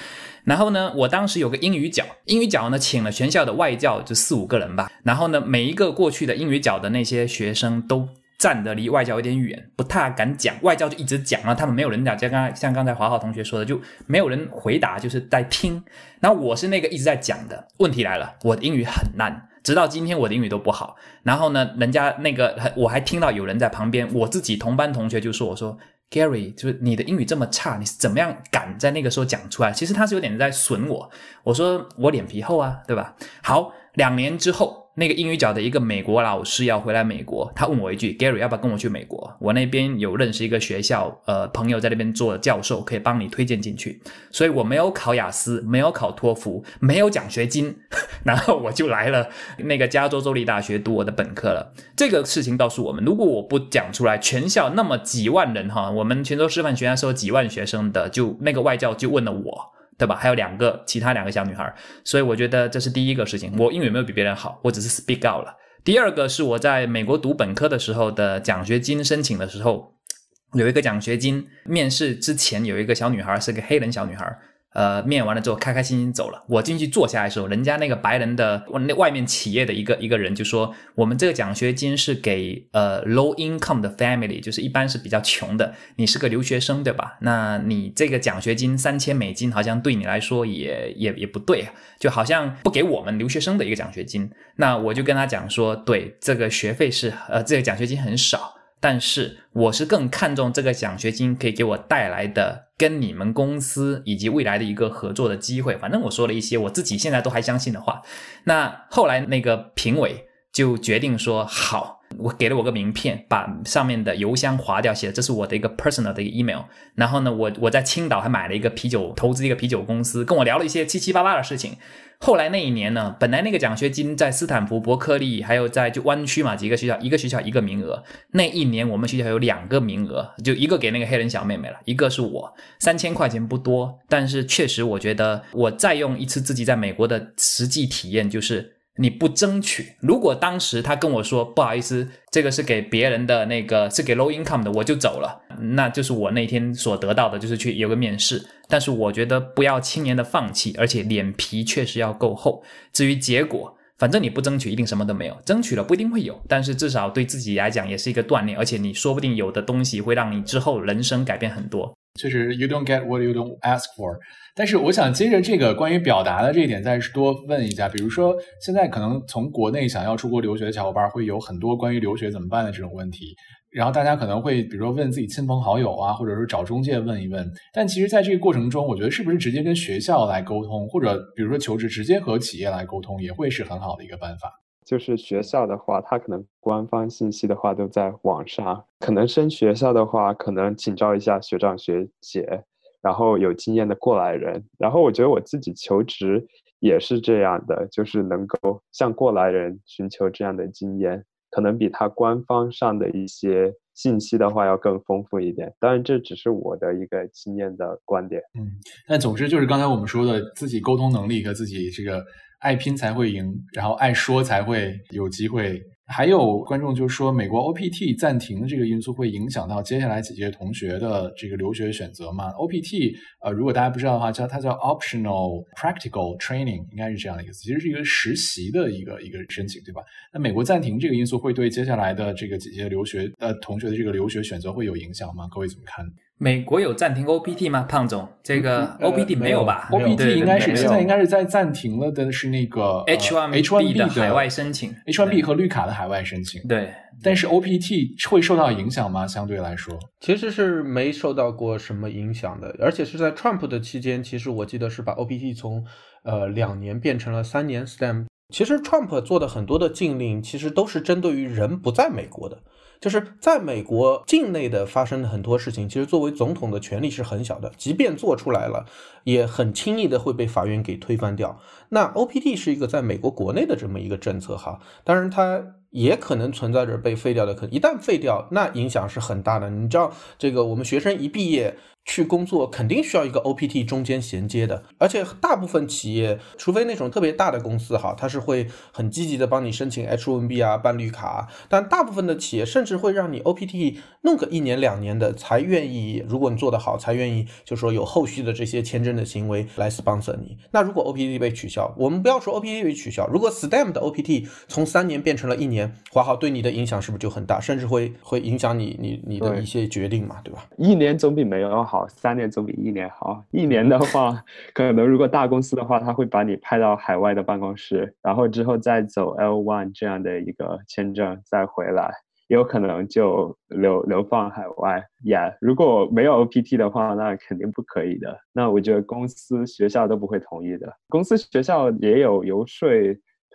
然后呢，我当时有个英语角，英语角呢请了全校的外教，就四五个人吧。然后呢，每一个过去的英语角的那些学生都站得离外教有点远，不太敢讲。外教就一直讲啊，他们没有人讲，就刚才像刚才华浩同学说的，就没有人回答，就是在听。然后我是那个一直在讲的。问题来了，我的英语很烂，直到今天我的英语都不好。然后呢，人家那个我还听到有人在旁边，我自己同班同学就说：“我说。” Gary，就是你的英语这么差，你是怎么样敢在那个时候讲出来？其实他是有点在损我。我说我脸皮厚啊，对吧？好，两年之后。那个英语角的一个美国老师要回来美国，他问我一句：“Gary，要不要跟我去美国？我那边有认识一个学校，呃，朋友在那边做教授，可以帮你推荐进去。”所以我没有考雅思，没有考托福，没有奖学金，然后我就来了那个加州州立大学读我的本科了。这个事情告诉我们，如果我不讲出来，全校那么几万人哈，我们泉州师范学院是有几万学生的，就那个外教就问了我。对吧？还有两个其他两个小女孩，所以我觉得这是第一个事情。我英语没有比别人好，我只是 speak out 了。第二个是我在美国读本科的时候的奖学金申请的时候，有一个奖学金面试之前有一个小女孩是个黑人小女孩。呃，面完了之后，开开心心走了。我进去坐下来的时候，人家那个白人的那外面企业的一个一个人就说：“我们这个奖学金是给呃 low income 的 family，就是一般是比较穷的。你是个留学生对吧？那你这个奖学金三千美金，好像对你来说也也也不对，就好像不给我们留学生的一个奖学金。那我就跟他讲说，对，这个学费是呃，这个奖学金很少。”但是我是更看重这个奖学金可以给我带来的跟你们公司以及未来的一个合作的机会。反正我说了一些我自己现在都还相信的话。那后来那个评委就决定说好，我给了我个名片，把上面的邮箱划掉，写这是我的一个 personal 的一个 email。然后呢，我我在青岛还买了一个啤酒，投资一个啤酒公司，跟我聊了一些七七八八的事情。后来那一年呢，本来那个奖学金在斯坦福、伯克利，还有在就湾区嘛几个学校，一个学校一个名额。那一年我们学校有两个名额，就一个给那个黑人小妹妹了，一个是我。三千块钱不多，但是确实我觉得我再用一次自己在美国的实际体验，就是。你不争取，如果当时他跟我说不好意思，这个是给别人的那个是给 low income 的，我就走了，那就是我那天所得到的，就是去有个面试。但是我觉得不要轻言的放弃，而且脸皮确实要够厚。至于结果，反正你不争取，一定什么都没有；争取了不一定会有，但是至少对自己来讲也是一个锻炼，而且你说不定有的东西会让你之后人生改变很多。就是 you don't get what you don't ask for。但是我想接着这个关于表达的这一点再多问一下，比如说现在可能从国内想要出国留学的小伙伴会有很多关于留学怎么办的这种问题，然后大家可能会比如说问自己亲朋好友啊，或者说找中介问一问。但其实在这个过程中，我觉得是不是直接跟学校来沟通，或者比如说求职直接和企业来沟通，也会是很好的一个办法。就是学校的话，他可能官方信息的话都在网上，可能升学校的话，可能请教一下学长学姐，然后有经验的过来人。然后我觉得我自己求职也是这样的，就是能够向过来人寻求这样的经验，可能比他官方上的一些信息的话要更丰富一点。当然，这只是我的一个经验的观点。嗯，但总之就是刚才我们说的，自己沟通能力和自己这个。爱拼才会赢，然后爱说才会有机会还有观众就说，美国 OPT 暂停的这个因素会影响到接下来几届同学的这个留学选择吗？OPT，呃，如果大家不知道的话，叫它叫 Optional Practical Training，应该是这样的一个词，其实是一个实习的一个一个申请，对吧？那美国暂停这个因素会对接下来的这个几届留学呃同学的这个留学选择会有影响吗？各位怎么看？美国有暂停 OPT 吗？胖总，这个 OPT 没有吧？OPT 应该是现在应该是在暂停了的是那个 H1 H1B 的海外申请，H1B 和绿卡的海外申请。对，但是 OPT 会受到影响吗？相对来说，其实是没受到过什么影响的，而且是在 Trump 的期间，其实我记得是把 OPT 从呃两年变成了三年 STEM。其实 Trump 做的很多的禁令，其实都是针对于人不在美国的。就是在美国境内的发生的很多事情，其实作为总统的权力是很小的，即便做出来了，也很轻易的会被法院给推翻掉。那 OPT 是一个在美国国内的这么一个政策哈，当然它也可能存在着被废掉的可能。一旦废掉，那影响是很大的。你知道，这个我们学生一毕业。去工作肯定需要一个 OPT 中间衔接的，而且大部分企业，除非那种特别大的公司哈，它是会很积极的帮你申请 H1B 啊，办绿卡。但大部分的企业甚至会让你 OPT 弄个一年两年的才愿意，如果你做得好，才愿意就说有后续的这些签证的行为来 sponsor 你。那如果 OPT 被取消，我们不要说 OPT 被取消，如果 STEM 的 OPT 从三年变成了一年，华豪对你的影响是不是就很大，甚至会会影响你你你的一些决定嘛，对吧？一年总比没有好。三年总比一年好。一年的话，可能如果大公司的话，他会把你派到海外的办公室，然后之后再走 L one 这样的一个签证再回来，也有可能就流流放海外。Yeah，如果没有 OPT 的话，那肯定不可以的。那我觉得公司、学校都不会同意的。公司、学校也有游说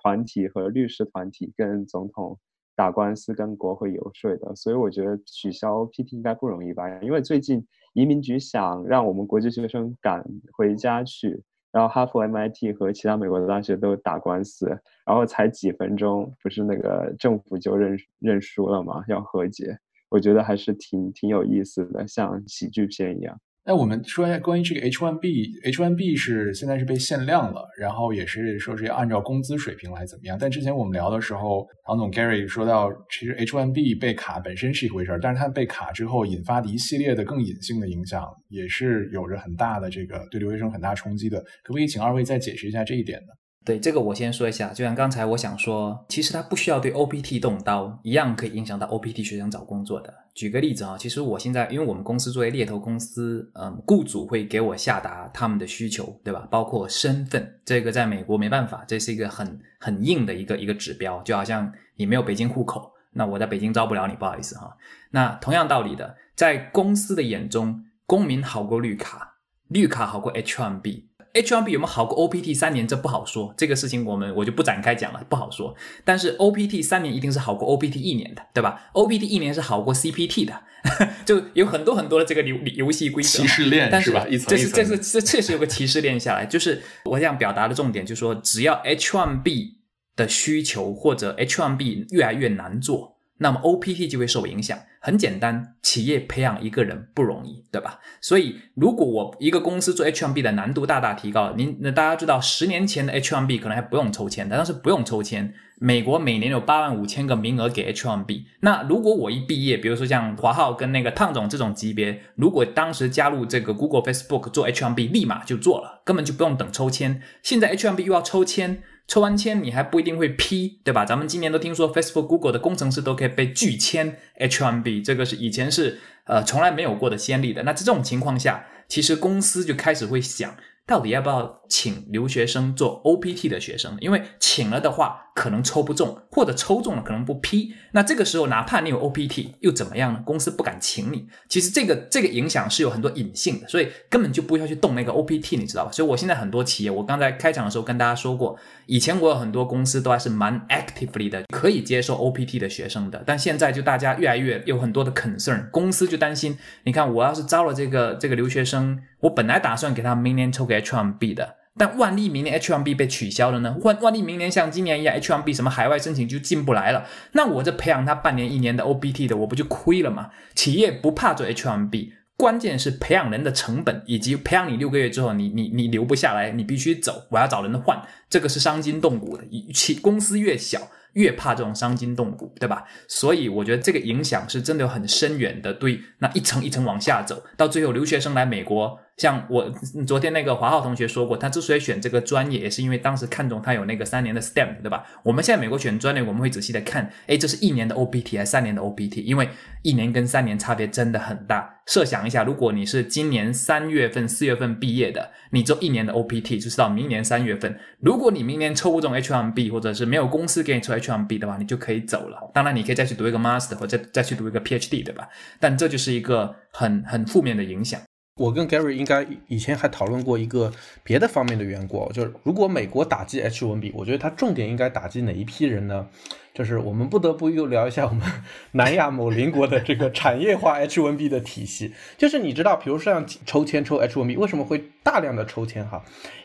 团体和律师团体跟总统。打官司跟国会游说的，所以我觉得取消 PT 应该不容易吧？因为最近移民局想让我们国际学生赶回家去，然后哈佛、MIT 和其他美国的大学都打官司，然后才几分钟，不是那个政府就认认输了嘛？要和解，我觉得还是挺挺有意思的，像喜剧片一样。那我们说一下关于这个 H1B，H1B 是现在是被限量了，然后也是说是要按照工资水平来怎么样。但之前我们聊的时候，唐总 Gary 说到，其实 H1B 被卡本身是一回事儿，但是它被卡之后引发的一系列的更隐性的影响，也是有着很大的这个对留学生很大冲击的。可不可以请二位再解释一下这一点呢？对这个我先说一下，就像刚才我想说，其实它不需要对 OPT 动刀，一样可以影响到 OPT 学生找工作的。举个例子啊，其实我现在因为我们公司作为猎头公司，嗯，雇主会给我下达他们的需求，对吧？包括身份，这个在美国没办法，这是一个很很硬的一个一个指标，就好像你没有北京户口，那我在北京招不了你，不好意思哈。那同样道理的，在公司的眼中，公民好过绿卡，绿卡好过 H1B。H1B 有没有好过 OPT 三年？这不好说，这个事情我们我就不展开讲了，不好说。但是 OPT 三年一定是好过 OPT 一年的，对吧？OPT 一年是好过 CPT 的，就有很多很多的这个游游戏规则。歧视链是吧？这是这是这确实有个歧视链下来。就是我想表达的重点，就是说只要 H1B 的需求或者 H1B 越来越难做，那么 OPT 就会受影响。很简单，企业培养一个人不容易，对吧？所以，如果我一个公司做 H1B 的难度大大提高，您那大家知道，十年前的 H1B 可能还不用抽签，但是不用抽签。美国每年有八万五千个名额给 H1B，那如果我一毕业，比如说像华浩跟那个汤总这种级别，如果当时加入这个 Google、Facebook 做 H1B，立马就做了，根本就不用等抽签。现在 H1B 又要抽签。抽完签你还不一定会批，对吧？咱们今年都听说 Facebook、Google 的工程师都可以被拒签 H1B，这个是以前是呃从来没有过的先例的。那在这种情况下，其实公司就开始会想。到底要不要请留学生做 OPT 的学生？因为请了的话，可能抽不中，或者抽中了可能不批。那这个时候，哪怕你有 OPT，又怎么样呢？公司不敢请你。其实这个这个影响是有很多隐性的，所以根本就不需要去动那个 OPT，你知道吧？所以我现在很多企业，我刚才开场的时候跟大家说过，以前我有很多公司都还是蛮 actively 的，可以接受 OPT 的学生的。但现在就大家越来越有很多的 concern，公司就担心，你看我要是招了这个这个留学生。我本来打算给他明年抽个 H1B 的，但万一明年 H1B 被取消了呢？万万一明年像今年一样 H1B 什么海外申请就进不来了，那我这培养他半年一年的 OBT 的，我不就亏了吗？企业不怕做 H1B，关键是培养人的成本，以及培养你六个月之后，你你你留不下来，你必须走，我要找人换，这个是伤筋动骨的。企公司越小。越怕这种伤筋动骨，对吧？所以我觉得这个影响是真的有很深远的，对那一层一层往下走，到最后留学生来美国。像我昨天那个华浩同学说过，他之所以选这个专业，也是因为当时看中他有那个三年的 STEM，对吧？我们现在美国选专业，我们会仔细的看，哎，这是一年的 OPT 还是三年的 OPT？因为一年跟三年差别真的很大。设想一下，如果你是今年三月份、四月份毕业的，你做一年的 OPT 就是到明年三月份。如果你明年抽不中 H1B，或者是没有公司给你抽 H1B 的话，你就可以走了。当然，你可以再去读一个 Master，或者再去读一个 PhD，对吧？但这就是一个很很负面的影响。我跟 Gary 应该以前还讨论过一个别的方面的缘故，就是如果美国打击 H1B，我觉得它重点应该打击哪一批人呢？就是我们不得不又聊一下我们 南亚某邻国的这个产业化 H1B 的体系。就是你知道，比如说像抽签抽 H1B，为什么会大量的抽签？哈，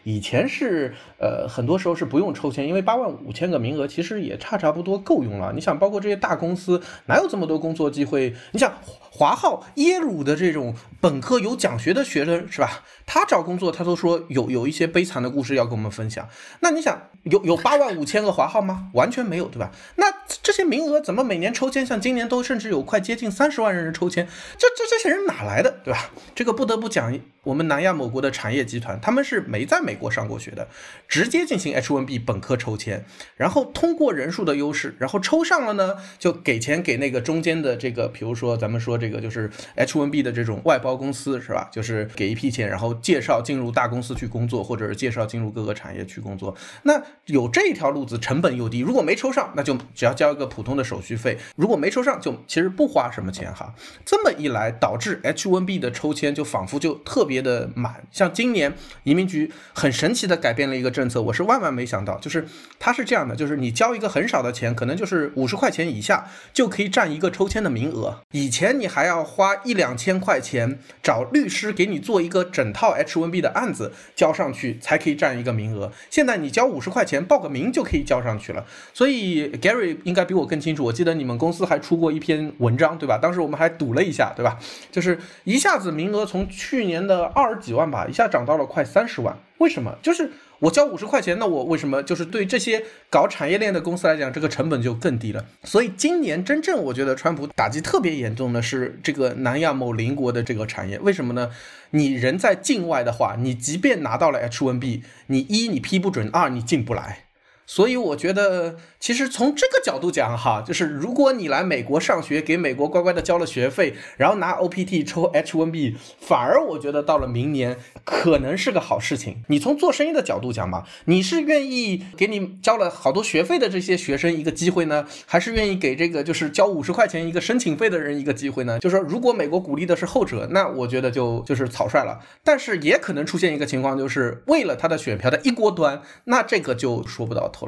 以前是呃很多时候是不用抽签，因为八万五千个名额其实也差差不多够用了。你想，包括这些大公司哪有这么多工作机会？你想华浩、耶鲁的这种本科有奖学的学生是吧？他找工作他都说有有一些悲惨的故事要跟我们分享。那你想有有八万五千个华浩吗？完全没有，对吧？那这些名额怎么每年抽签？像今年都甚至有快接近三十万人抽签，这这这些人哪来的，对吧？这个不得不讲，我们南亚某国的产业集团，他们是没在美国上过学的，直接进行 H1B 本科抽签，然后通过人数的优势，然后抽上了呢，就给钱给那个中间的这个，比如说咱们说这个就是 H1B 的这种外包公司，是吧？就是给一批钱，然后介绍进入大公司去工作，或者是介绍进入各个产业去工作。那有这一条路子，成本又低，如果没抽上，那就。只要交一个普通的手续费，如果没抽上，就其实不花什么钱哈。这么一来，导致 H1B 的抽签就仿佛就特别的满。像今年移民局很神奇的改变了一个政策，我是万万没想到，就是它是这样的，就是你交一个很少的钱，可能就是五十块钱以下，就可以占一个抽签的名额。以前你还要花一两千块钱找律师给你做一个整套 H1B 的案子交上去，才可以占一个名额。现在你交五十块钱报个名就可以交上去了。所以 Gary。应该比我更清楚。我记得你们公司还出过一篇文章，对吧？当时我们还赌了一下，对吧？就是一下子名额从去年的二十几万吧，一下涨到了快三十万。为什么？就是我交五十块钱，那我为什么就是对这些搞产业链的公司来讲，这个成本就更低了？所以今年真正我觉得川普打击特别严重的是这个南亚某邻国的这个产业。为什么呢？你人在境外的话，你即便拿到了 H1B，你一你批不准，二你进不来。所以我觉得，其实从这个角度讲，哈，就是如果你来美国上学，给美国乖乖的交了学费，然后拿 OPT 抽 H1B，反而我觉得到了明年可能是个好事情。你从做生意的角度讲嘛，你是愿意给你交了好多学费的这些学生一个机会呢，还是愿意给这个就是交五十块钱一个申请费的人一个机会呢？就是说，如果美国鼓励的是后者，那我觉得就就是草率了。但是也可能出现一个情况，就是为了他的选票的一锅端，那这个就说不到头。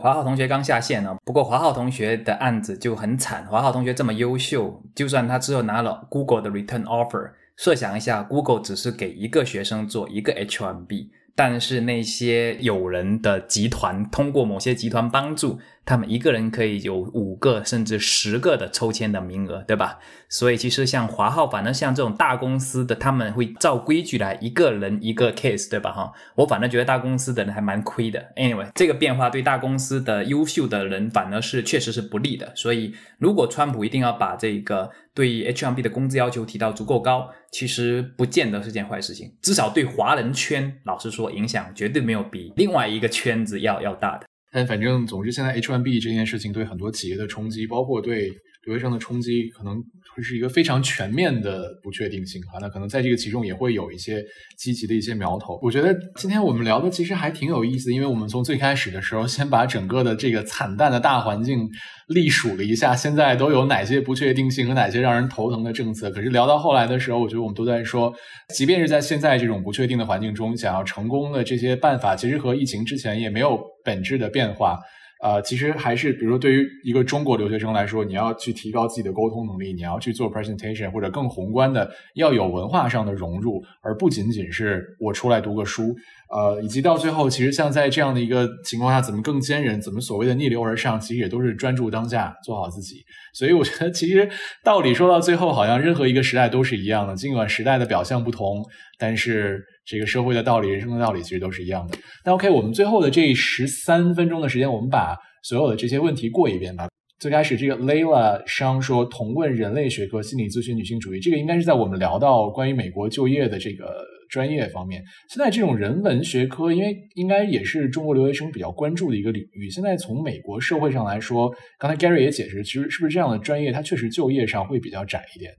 华浩同学刚下线呢，不过华浩同学的案子就很惨。华浩同学这么优秀，就算他之后拿了 Google 的 Return Offer，设想一下，Google 只是给一个学生做一个 H1B，但是那些有人的集团通过某些集团帮助。他们一个人可以有五个甚至十个的抽签的名额，对吧？所以其实像华浩，反正像这种大公司的，他们会照规矩来，一个人一个 case，对吧？哈，我反正觉得大公司的人还蛮亏的。Anyway，这个变化对大公司的优秀的人反而是确实是不利的。所以如果川普一定要把这个对 H1B 的工资要求提到足够高，其实不见得是件坏事情。至少对华人圈，老实说，影响绝对没有比另外一个圈子要要大的。但反正，总之，现在 H1B 这件事情对很多企业的冲击，包括对留学生的冲击，可能会是一个非常全面的不确定性啊。那可能在这个其中也会有一些积极的一些苗头。我觉得今天我们聊的其实还挺有意思，因为我们从最开始的时候，先把整个的这个惨淡的大环境。历数了一下，现在都有哪些不确定性和哪些让人头疼的政策？可是聊到后来的时候，我觉得我们都在说，即便是在现在这种不确定的环境中，想要成功的这些办法，其实和疫情之前也没有本质的变化。呃，其实还是，比如说对于一个中国留学生来说，你要去提高自己的沟通能力，你要去做 presentation，或者更宏观的，要有文化上的融入，而不仅仅是我出来读个书。呃，以及到最后，其实像在这样的一个情况下，怎么更坚韧，怎么所谓的逆流而上，其实也都是专注当下，做好自己。所以我觉得，其实道理说到最后，好像任何一个时代都是一样的，尽管时代的表象不同，但是这个社会的道理、人生的道理其实都是一样的。那 OK，我们最后的这十三分钟的时间，我们把所有的这些问题过一遍吧。最开始这个 Layla 商说同问人类学科、心理咨询、女性主义，这个应该是在我们聊到关于美国就业的这个专业方面。现在这种人文学科，因为应该也是中国留学生比较关注的一个领域。现在从美国社会上来说，刚才 Gary 也解释，其实是不是这样的专业，它确实就业上会比较窄一点。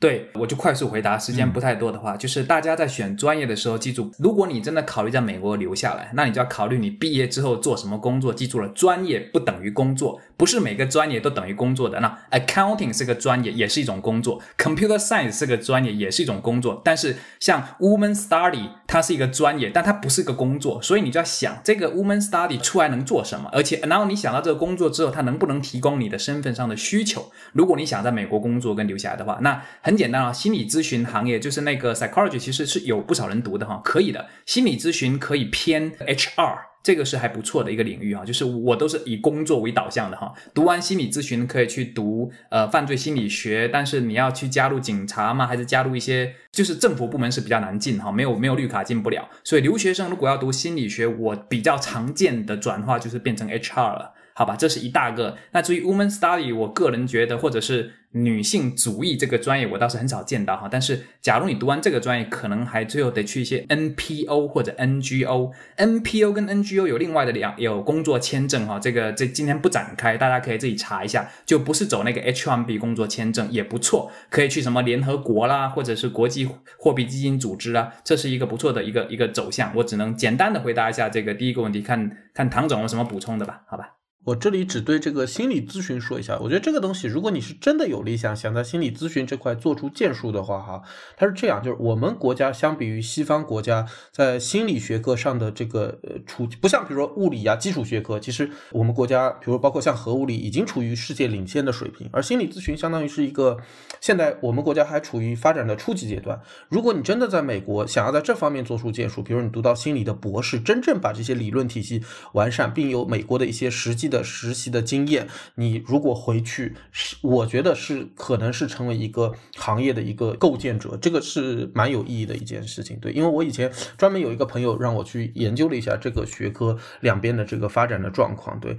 对，我就快速回答，时间不太多的话，就是大家在选专业的时候，记住，如果你真的考虑在美国留下来，那你就要考虑你毕业之后做什么工作。记住了，专业不等于工作，不是每个专业都等于工作的。那 accounting 是个专业，也是一种工作；computer science 是个专业，也是一种工作。但是像 woman study，它是一个专业，但它不是个工作，所以你就要想这个 woman study 出来能做什么，而且然后你想到这个工作之后，它能不能提供你的身份上的需求？如果你想在美国工作跟留下来的话，那很。很简单啊，心理咨询行业就是那个 psychology，其实是有不少人读的哈，可以的。心理咨询可以偏 HR，这个是还不错的一个领域啊。就是我都是以工作为导向的哈。读完心理咨询可以去读呃犯罪心理学，但是你要去加入警察吗？还是加入一些就是政府部门是比较难进哈，没有没有绿卡进不了。所以留学生如果要读心理学，我比较常见的转化就是变成 HR 了。好吧，这是一大个。那至于 woman study，我个人觉得，或者是女性主义这个专业，我倒是很少见到哈。但是，假如你读完这个专业，可能还最后得去一些 NPO 或者 NGO。NPO 跟 NGO 有另外的两有工作签证哈。这个这今天不展开，大家可以自己查一下。就不是走那个 H1B 工作签证也不错，可以去什么联合国啦，或者是国际货币基金组织啦，这是一个不错的一个一个走向。我只能简单的回答一下这个第一个问题，看看唐总有什么补充的吧？好吧。我这里只对这个心理咨询说一下，我觉得这个东西，如果你是真的有理想，想在心理咨询这块做出建树的话，哈，它是这样，就是我们国家相比于西方国家，在心理学科上的这个呃处，不像比如说物理啊基础学科，其实我们国家，比如包括像核物理，已经处于世界领先的水平，而心理咨询相当于是一个现在我们国家还处于发展的初级阶段。如果你真的在美国想要在这方面做出建树，比如你读到心理的博士，真正把这些理论体系完善，并有美国的一些实际的。的实习的经验，你如果回去，是我觉得是可能是成为一个行业的一个构建者，这个是蛮有意义的一件事情。对，因为我以前专门有一个朋友让我去研究了一下这个学科两边的这个发展的状况。对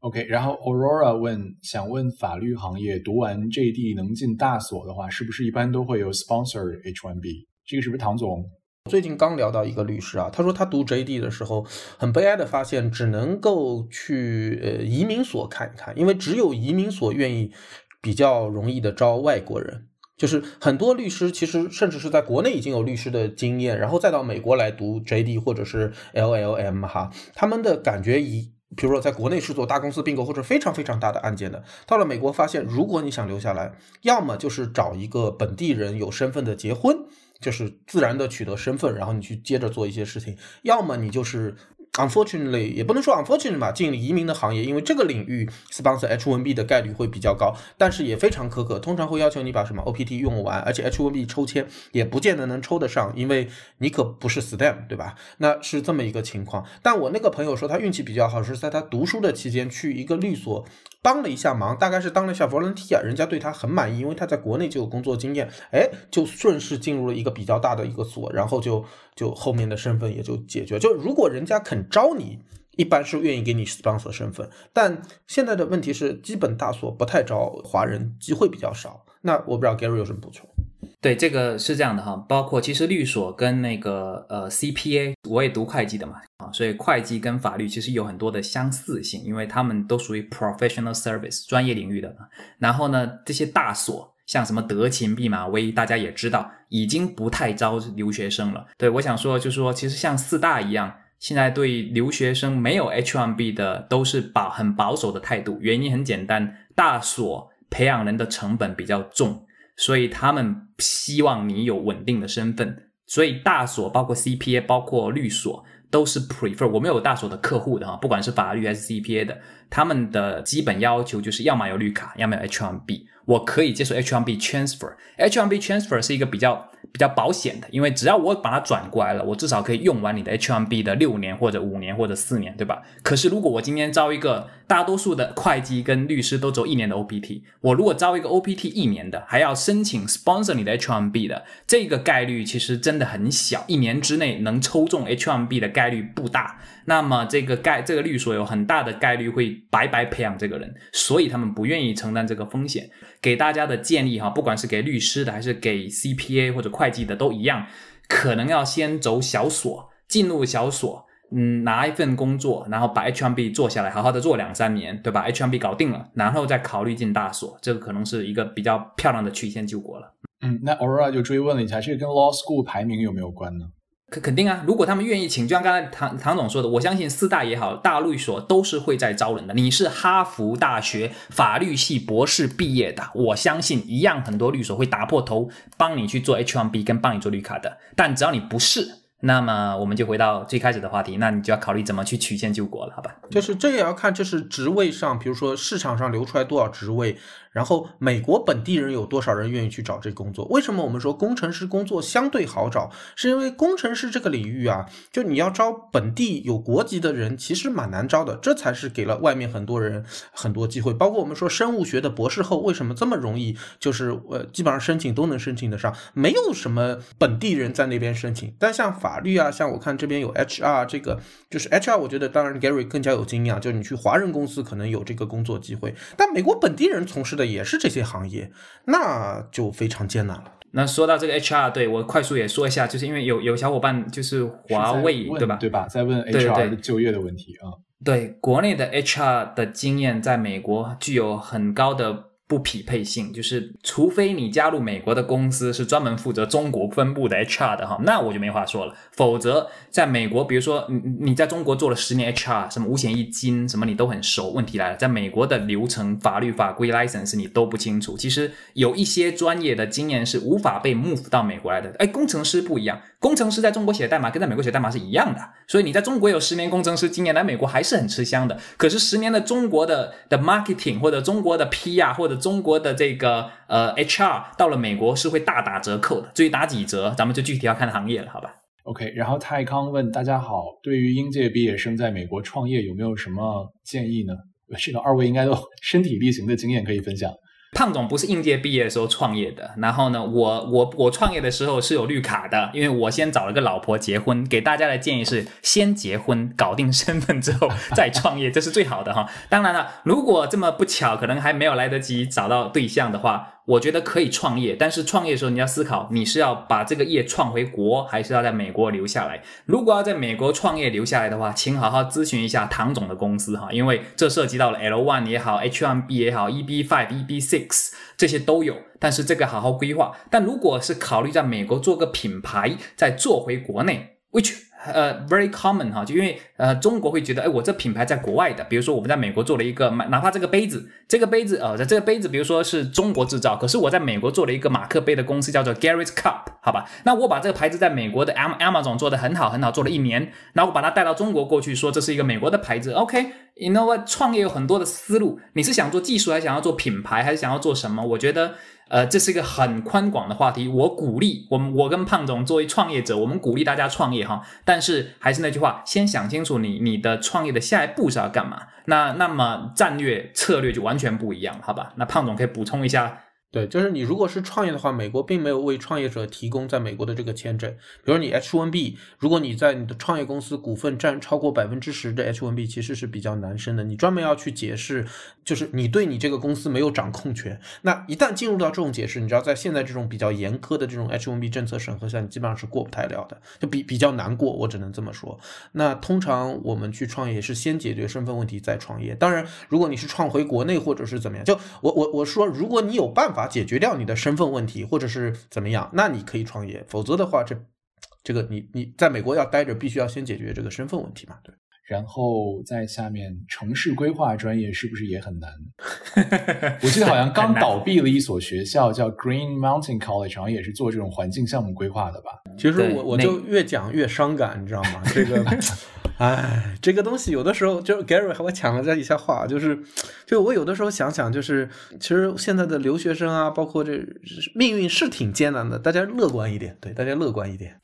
，OK，然后 Aurora 问，想问法律行业读完 JD 能进大所的话，是不是一般都会有 sponsor H1B？这个是不是唐总？最近刚聊到一个律师啊，他说他读 JD 的时候，很悲哀的发现，只能够去呃移民所看一看，因为只有移民所愿意比较容易的招外国人。就是很多律师其实甚至是在国内已经有律师的经验，然后再到美国来读 JD 或者是 LLM 哈，他们的感觉以比如说在国内是做大公司并购或者非常非常大的案件的，到了美国发现，如果你想留下来，要么就是找一个本地人有身份的结婚。就是自然的取得身份，然后你去接着做一些事情，要么你就是。Unfortunately，也不能说 unfortunately 吧，进移民的行业，因为这个领域 sponsor H1B 的概率会比较高，但是也非常苛刻，通常会要求你把什么 OPT 用完，而且 H1B 抽签也不见得能抽得上，因为你可不是 STEM，对吧？那是这么一个情况。但我那个朋友说他运气比较好，是在他读书的期间去一个律所帮了一下忙，大概是当了一下 volunteer，人家对他很满意，因为他在国内就有工作经验，哎，就顺势进入了一个比较大的一个所，然后就就后面的身份也就解决。就如果人家肯。招你一般是愿意给你 sponsor 身份，但现在的问题是，基本大所不太招华人，机会比较少。那我不知道 Gary 有什么补充？对，这个是这样的哈，包括其实律所跟那个呃 CPA，我也读会计的嘛啊，所以会计跟法律其实有很多的相似性，因为他们都属于 professional service 专业领域的。然后呢，这些大所像什么德勤、毕马威，大家也知道，已经不太招留学生了。对，我想说就是说，其实像四大一样。现在对留学生没有 H1B 的都是保很保守的态度，原因很简单，大所培养人的成本比较重，所以他们希望你有稳定的身份，所以大所包括 CPA 包括律所都是 prefer。我们有大所的客户的哈，不管是法律还是 CPA 的，他们的基本要求就是要么有绿卡，要么有 H1B。我可以接受 H1B transfer。H1B transfer 是一个比较比较保险的，因为只要我把它转过来了，我至少可以用完你的 H1B 的六年或者五年或者四年，对吧？可是如果我今天招一个大多数的会计跟律师都走一年的 OPT，我如果招一个 OPT 一年的，还要申请 sponsor 你的 H1B 的，这个概率其实真的很小，一年之内能抽中 H1B 的概率不大。那么这个概这个律所有很大的概率会白白培养这个人，所以他们不愿意承担这个风险。给大家的建议哈，不管是给律师的还是给 CPA 或者会计的都一样，可能要先走小所，进入小所，嗯，拿一份工作，然后把 H M B 做下来，好好的做两三年，对吧 H M B 搞定了，然后再考虑进大所，这个可能是一个比较漂亮的曲线救国了。嗯，那 Aurora 就追问了一下，这个跟 Law School 排名有没有关呢？肯肯定啊，如果他们愿意请，就像刚才唐唐总说的，我相信四大也好，大律所都是会在招人的。你是哈佛大学法律系博士毕业的，我相信一样很多律所会打破头帮你去做 H1B 跟帮你做绿卡的。但只要你不是，那么我们就回到最开始的话题，那你就要考虑怎么去曲线救国了，好吧？就是这也要看，就是职位上，比如说市场上流出来多少职位。然后美国本地人有多少人愿意去找这工作？为什么我们说工程师工作相对好找？是因为工程师这个领域啊，就你要招本地有国籍的人，其实蛮难招的。这才是给了外面很多人很多机会。包括我们说生物学的博士后为什么这么容易？就是呃，基本上申请都能申请得上，没有什么本地人在那边申请。但像法律啊，像我看这边有 HR 这个，就是 HR，我觉得当然 Gary 更加有经验，就是你去华人公司可能有这个工作机会，但美国本地人从事的。也是这些行业，那就非常艰难了。那说到这个 HR，对我快速也说一下，就是因为有有小伙伴就是华为对吧？对吧？在问 HR 的就业的问题啊。对，国内的 HR 的经验在美国具有很高的。不匹配性就是，除非你加入美国的公司是专门负责中国分部的 HR 的哈，那我就没话说了。否则，在美国，比如说你你在中国做了十年 HR，什么五险一金什么你都很熟。问题来了，在美国的流程、法律法规、license 你都不清楚。其实有一些专业的经验是无法被 move 到美国来的。哎，工程师不一样，工程师在中国写代码跟在美国写代码是一样的。所以你在中国有十年工程师经验，来美国还是很吃香的。可是十年的中国的的 marketing 或者中国的 PR 或者中国的这个呃 HR 到了美国是会大打折扣的，至于打几折，咱们就具体要看行业了，好吧？OK，然后泰康问大家好，对于应届毕业生在美国创业有没有什么建议呢？这个二位应该都 身体力行的经验可以分享。胖总不是应届毕业的时候创业的，然后呢，我我我创业的时候是有绿卡的，因为我先找了个老婆结婚。给大家的建议是，先结婚搞定身份之后再创业，这是最好的哈。当然了，如果这么不巧，可能还没有来得及找到对象的话。我觉得可以创业，但是创业的时候你要思考，你是要把这个业创回国，还是要在美国留下来？如果要在美国创业留下来的话，请好好咨询一下唐总的公司哈，因为这涉及到了 L one 也好，H one B 也好，EB five、EB six 这些都有，但是这个好好规划。但如果是考虑在美国做个品牌，再做回国内，which 呃，very common 哈，就因为呃，中国会觉得，哎，我这品牌在国外的，比如说我们在美国做了一个，哪怕这个杯子，这个杯子，呃，这个杯子，比如说是中国制造，可是我在美国做了一个马克杯的公司，叫做 Garrett Cup，好吧，那我把这个牌子在美国的 Am Amazon 做的很好很好，做了一年，然后我把它带到中国过去，说这是一个美国的牌子，OK 你知道吧创业有很多的思路，你是想做技术，还是想要做品牌，还是想要做什么？我觉得。呃，这是一个很宽广的话题。我鼓励我们，我跟胖总作为创业者，我们鼓励大家创业哈。但是还是那句话，先想清楚你你的创业的下一步是要干嘛。那那么战略策略就完全不一样，好吧？那胖总可以补充一下。对，就是你如果是创业的话，美国并没有为创业者提供在美国的这个签证。比如你 H1B，如果你在你的创业公司股份占超过百分之十的 H1B，其实是比较难申的。你专门要去解释，就是你对你这个公司没有掌控权。那一旦进入到这种解释，你知道在现在这种比较严苛的这种 H1B 政策审核下，你基本上是过不太了的，就比比较难过。我只能这么说。那通常我们去创业是先解决身份问题再创业。当然，如果你是创回国内或者是怎么样，就我我我说，如果你有办法。解决掉你的身份问题，或者是怎么样，那你可以创业。否则的话，这这个你你在美国要待着，必须要先解决这个身份问题嘛？对。然后在下面，城市规划专业是不是也很难？我记得好像刚倒闭了一所学校，叫 Green Mountain College，好像也是做这种环境项目规划的吧？其实我我就越讲越伤感，你知道吗？这个。哎，这个东西有的时候就 Gary 和我抢了这一下话，就是就我有的时候想想，就是其实现在的留学生啊，包括这命运是挺艰难的，大家乐观一点，对，大家乐观一点。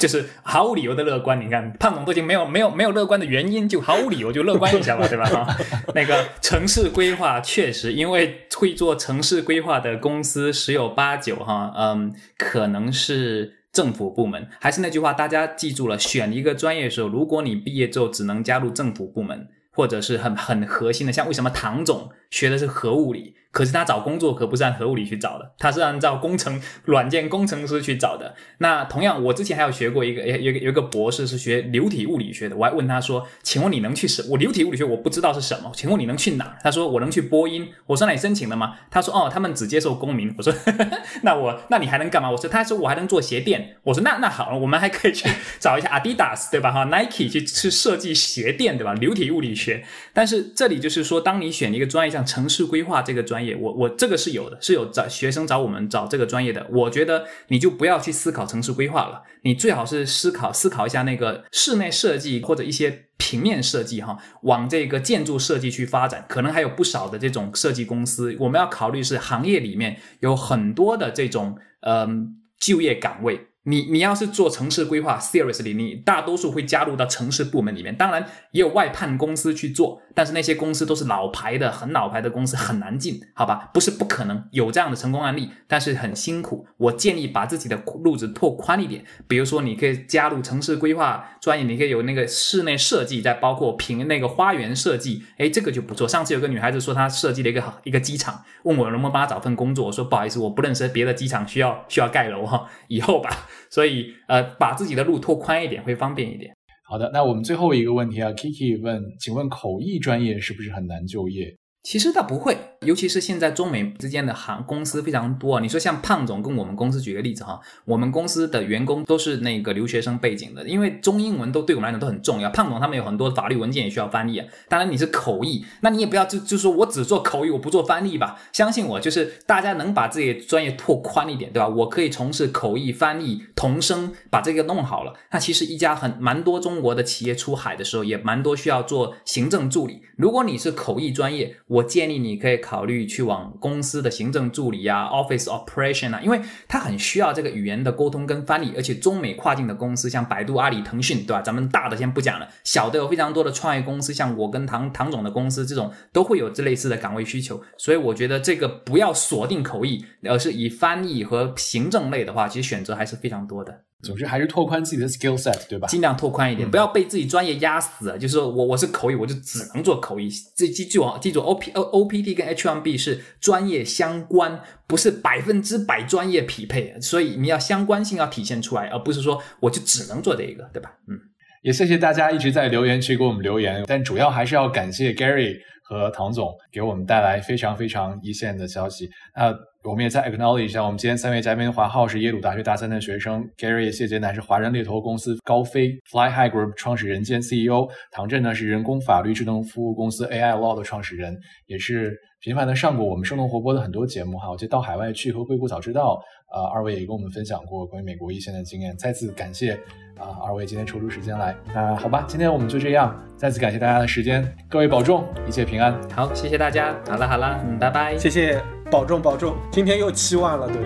就是毫无理由的乐观，你看胖总都已经没有没有没有乐观的原因，就毫无理由就乐观一下吧，对吧？哈，那个城市规划确实，因为会做城市规划的公司十有八九哈，嗯，可能是政府部门。还是那句话，大家记住了，选一个专业的时候，如果你毕业之后只能加入政府部门，或者是很很核心的，像为什么唐总学的是核物理？可是他找工作可不是按核物理去找的，他是按照工程软件工程师去找的。那同样，我之前还有学过一个，有有有一个博士是学流体物理学的，我还问他说：“请问你能去什？我流体物理学我不知道是什么，请问你能去哪？”他说：“我能去波音。”我说：“那你申请了吗？”他说：“哦，他们只接受公民。”我说：“ 那我那你还能干嘛？”我说：“他说我还能做鞋垫。”我说：“那那好了，我们还可以去找一下 Adidas 对吧？哈，Nike 去去设计鞋垫对吧？流体物理学。但是这里就是说，当你选一个专业，像城市规划这个专业，业我我这个。是有的，是有找学生找我们找这个专业的。我觉得你就不要去思考城市规划了，你最好是思考思考一下那个室内设计或者一些平面设计哈，往这个建筑设计去发展。可能还有不少的这种设计公司，我们要考虑是行业里面有很多的这种嗯就业岗位。你你要是做城市规划，seriously，你大多数会加入到城市部门里面。当然也有外判公司去做，但是那些公司都是老牌的、很老牌的公司，很难进，好吧？不是不可能有这样的成功案例，但是很辛苦。我建议把自己的路子拓宽一点，比如说你可以加入城市规划专业，你可以有那个室内设计，再包括平那个花园设计，哎，这个就不错。上次有个女孩子说她设计了一个一个机场，问我能不能帮她找份工作，我说不好意思，我不认识别的机场需要需要盖楼哈，以后吧。所以，呃，把自己的路拓宽一点会方便一点。好的，那我们最后一个问题啊，Kiki 问，请问口译专业是不是很难就业？其实倒不会，尤其是现在中美之间的行公司非常多。你说像胖总跟我们公司举个例子哈，我们公司的员工都是那个留学生背景的，因为中英文都对我们来讲都很重要。胖总他们有很多法律文件也需要翻译。当然你是口译，那你也不要就就说我只做口译，我不做翻译吧。相信我，就是大家能把自己专业拓宽一点，对吧？我可以从事口译、翻译、同声，把这个弄好了。那其实一家很蛮多中国的企业出海的时候，也蛮多需要做行政助理。如果你是口译专业，我建议你可以考虑去往公司的行政助理啊，office operation 啊，因为它很需要这个语言的沟通跟翻译，而且中美跨境的公司，像百度、阿里、腾讯，对吧？咱们大的先不讲了，小的有非常多的创业公司，像我跟唐唐总的公司，这种都会有这类似的岗位需求。所以我觉得这个不要锁定口译，而是以翻译和行政类的话，其实选择还是非常多的。总之还是拓宽自己的 skill set，对吧？尽量拓宽一点，不要被自己专业压死。就是我我是口译，我就只能做口译。这记住啊，记住 O P O O P T 跟 H M B 是专业相关，不是百分之百专业匹配。所以你要相关性要体现出来，而不是说我就只能做这一个，对吧？嗯，也谢谢大家一直在留言区给我们留言，但主要还是要感谢 Gary 和唐总给我们带来非常非常一线的消息。那。我们也在 acknowledge 一下，我们今天三位嘉宾，华浩是耶鲁大学大三的学生，Gary 谢杰乃是华人猎头公司高飞 Fly High Group 创始人兼 CEO，唐振呢是人工法律智能服务公司 AI Law 的创始人，也是频繁的上过我们生动活泼的很多节目哈。我记得到海外去和硅谷早知道，呃，二位也跟我们分享过关于美国一线的经验，再次感谢啊二位今天抽出时间来。那好吧，今天我们就这样，再次感谢大家的时间，各位保重，一切平安。好，谢谢大家。好了好了，嗯，拜拜，谢谢。保重保重，今天又七万了，对。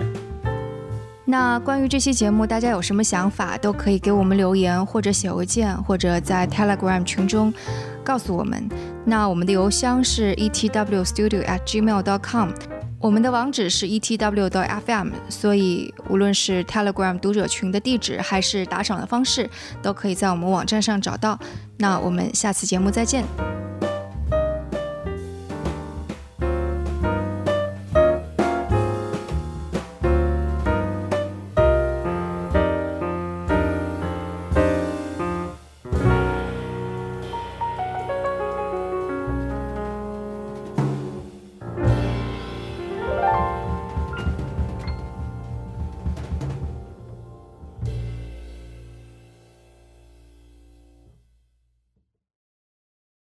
那关于这期节目，大家有什么想法，都可以给我们留言，或者写邮件，或者在 Telegram 群中告诉我们。那我们的邮箱是 etwstudio@gmail.com，我们的网址是 etw.fm，所以无论是 Telegram 读者群的地址，还是打赏的方式，都可以在我们网站上找到。那我们下次节目再见。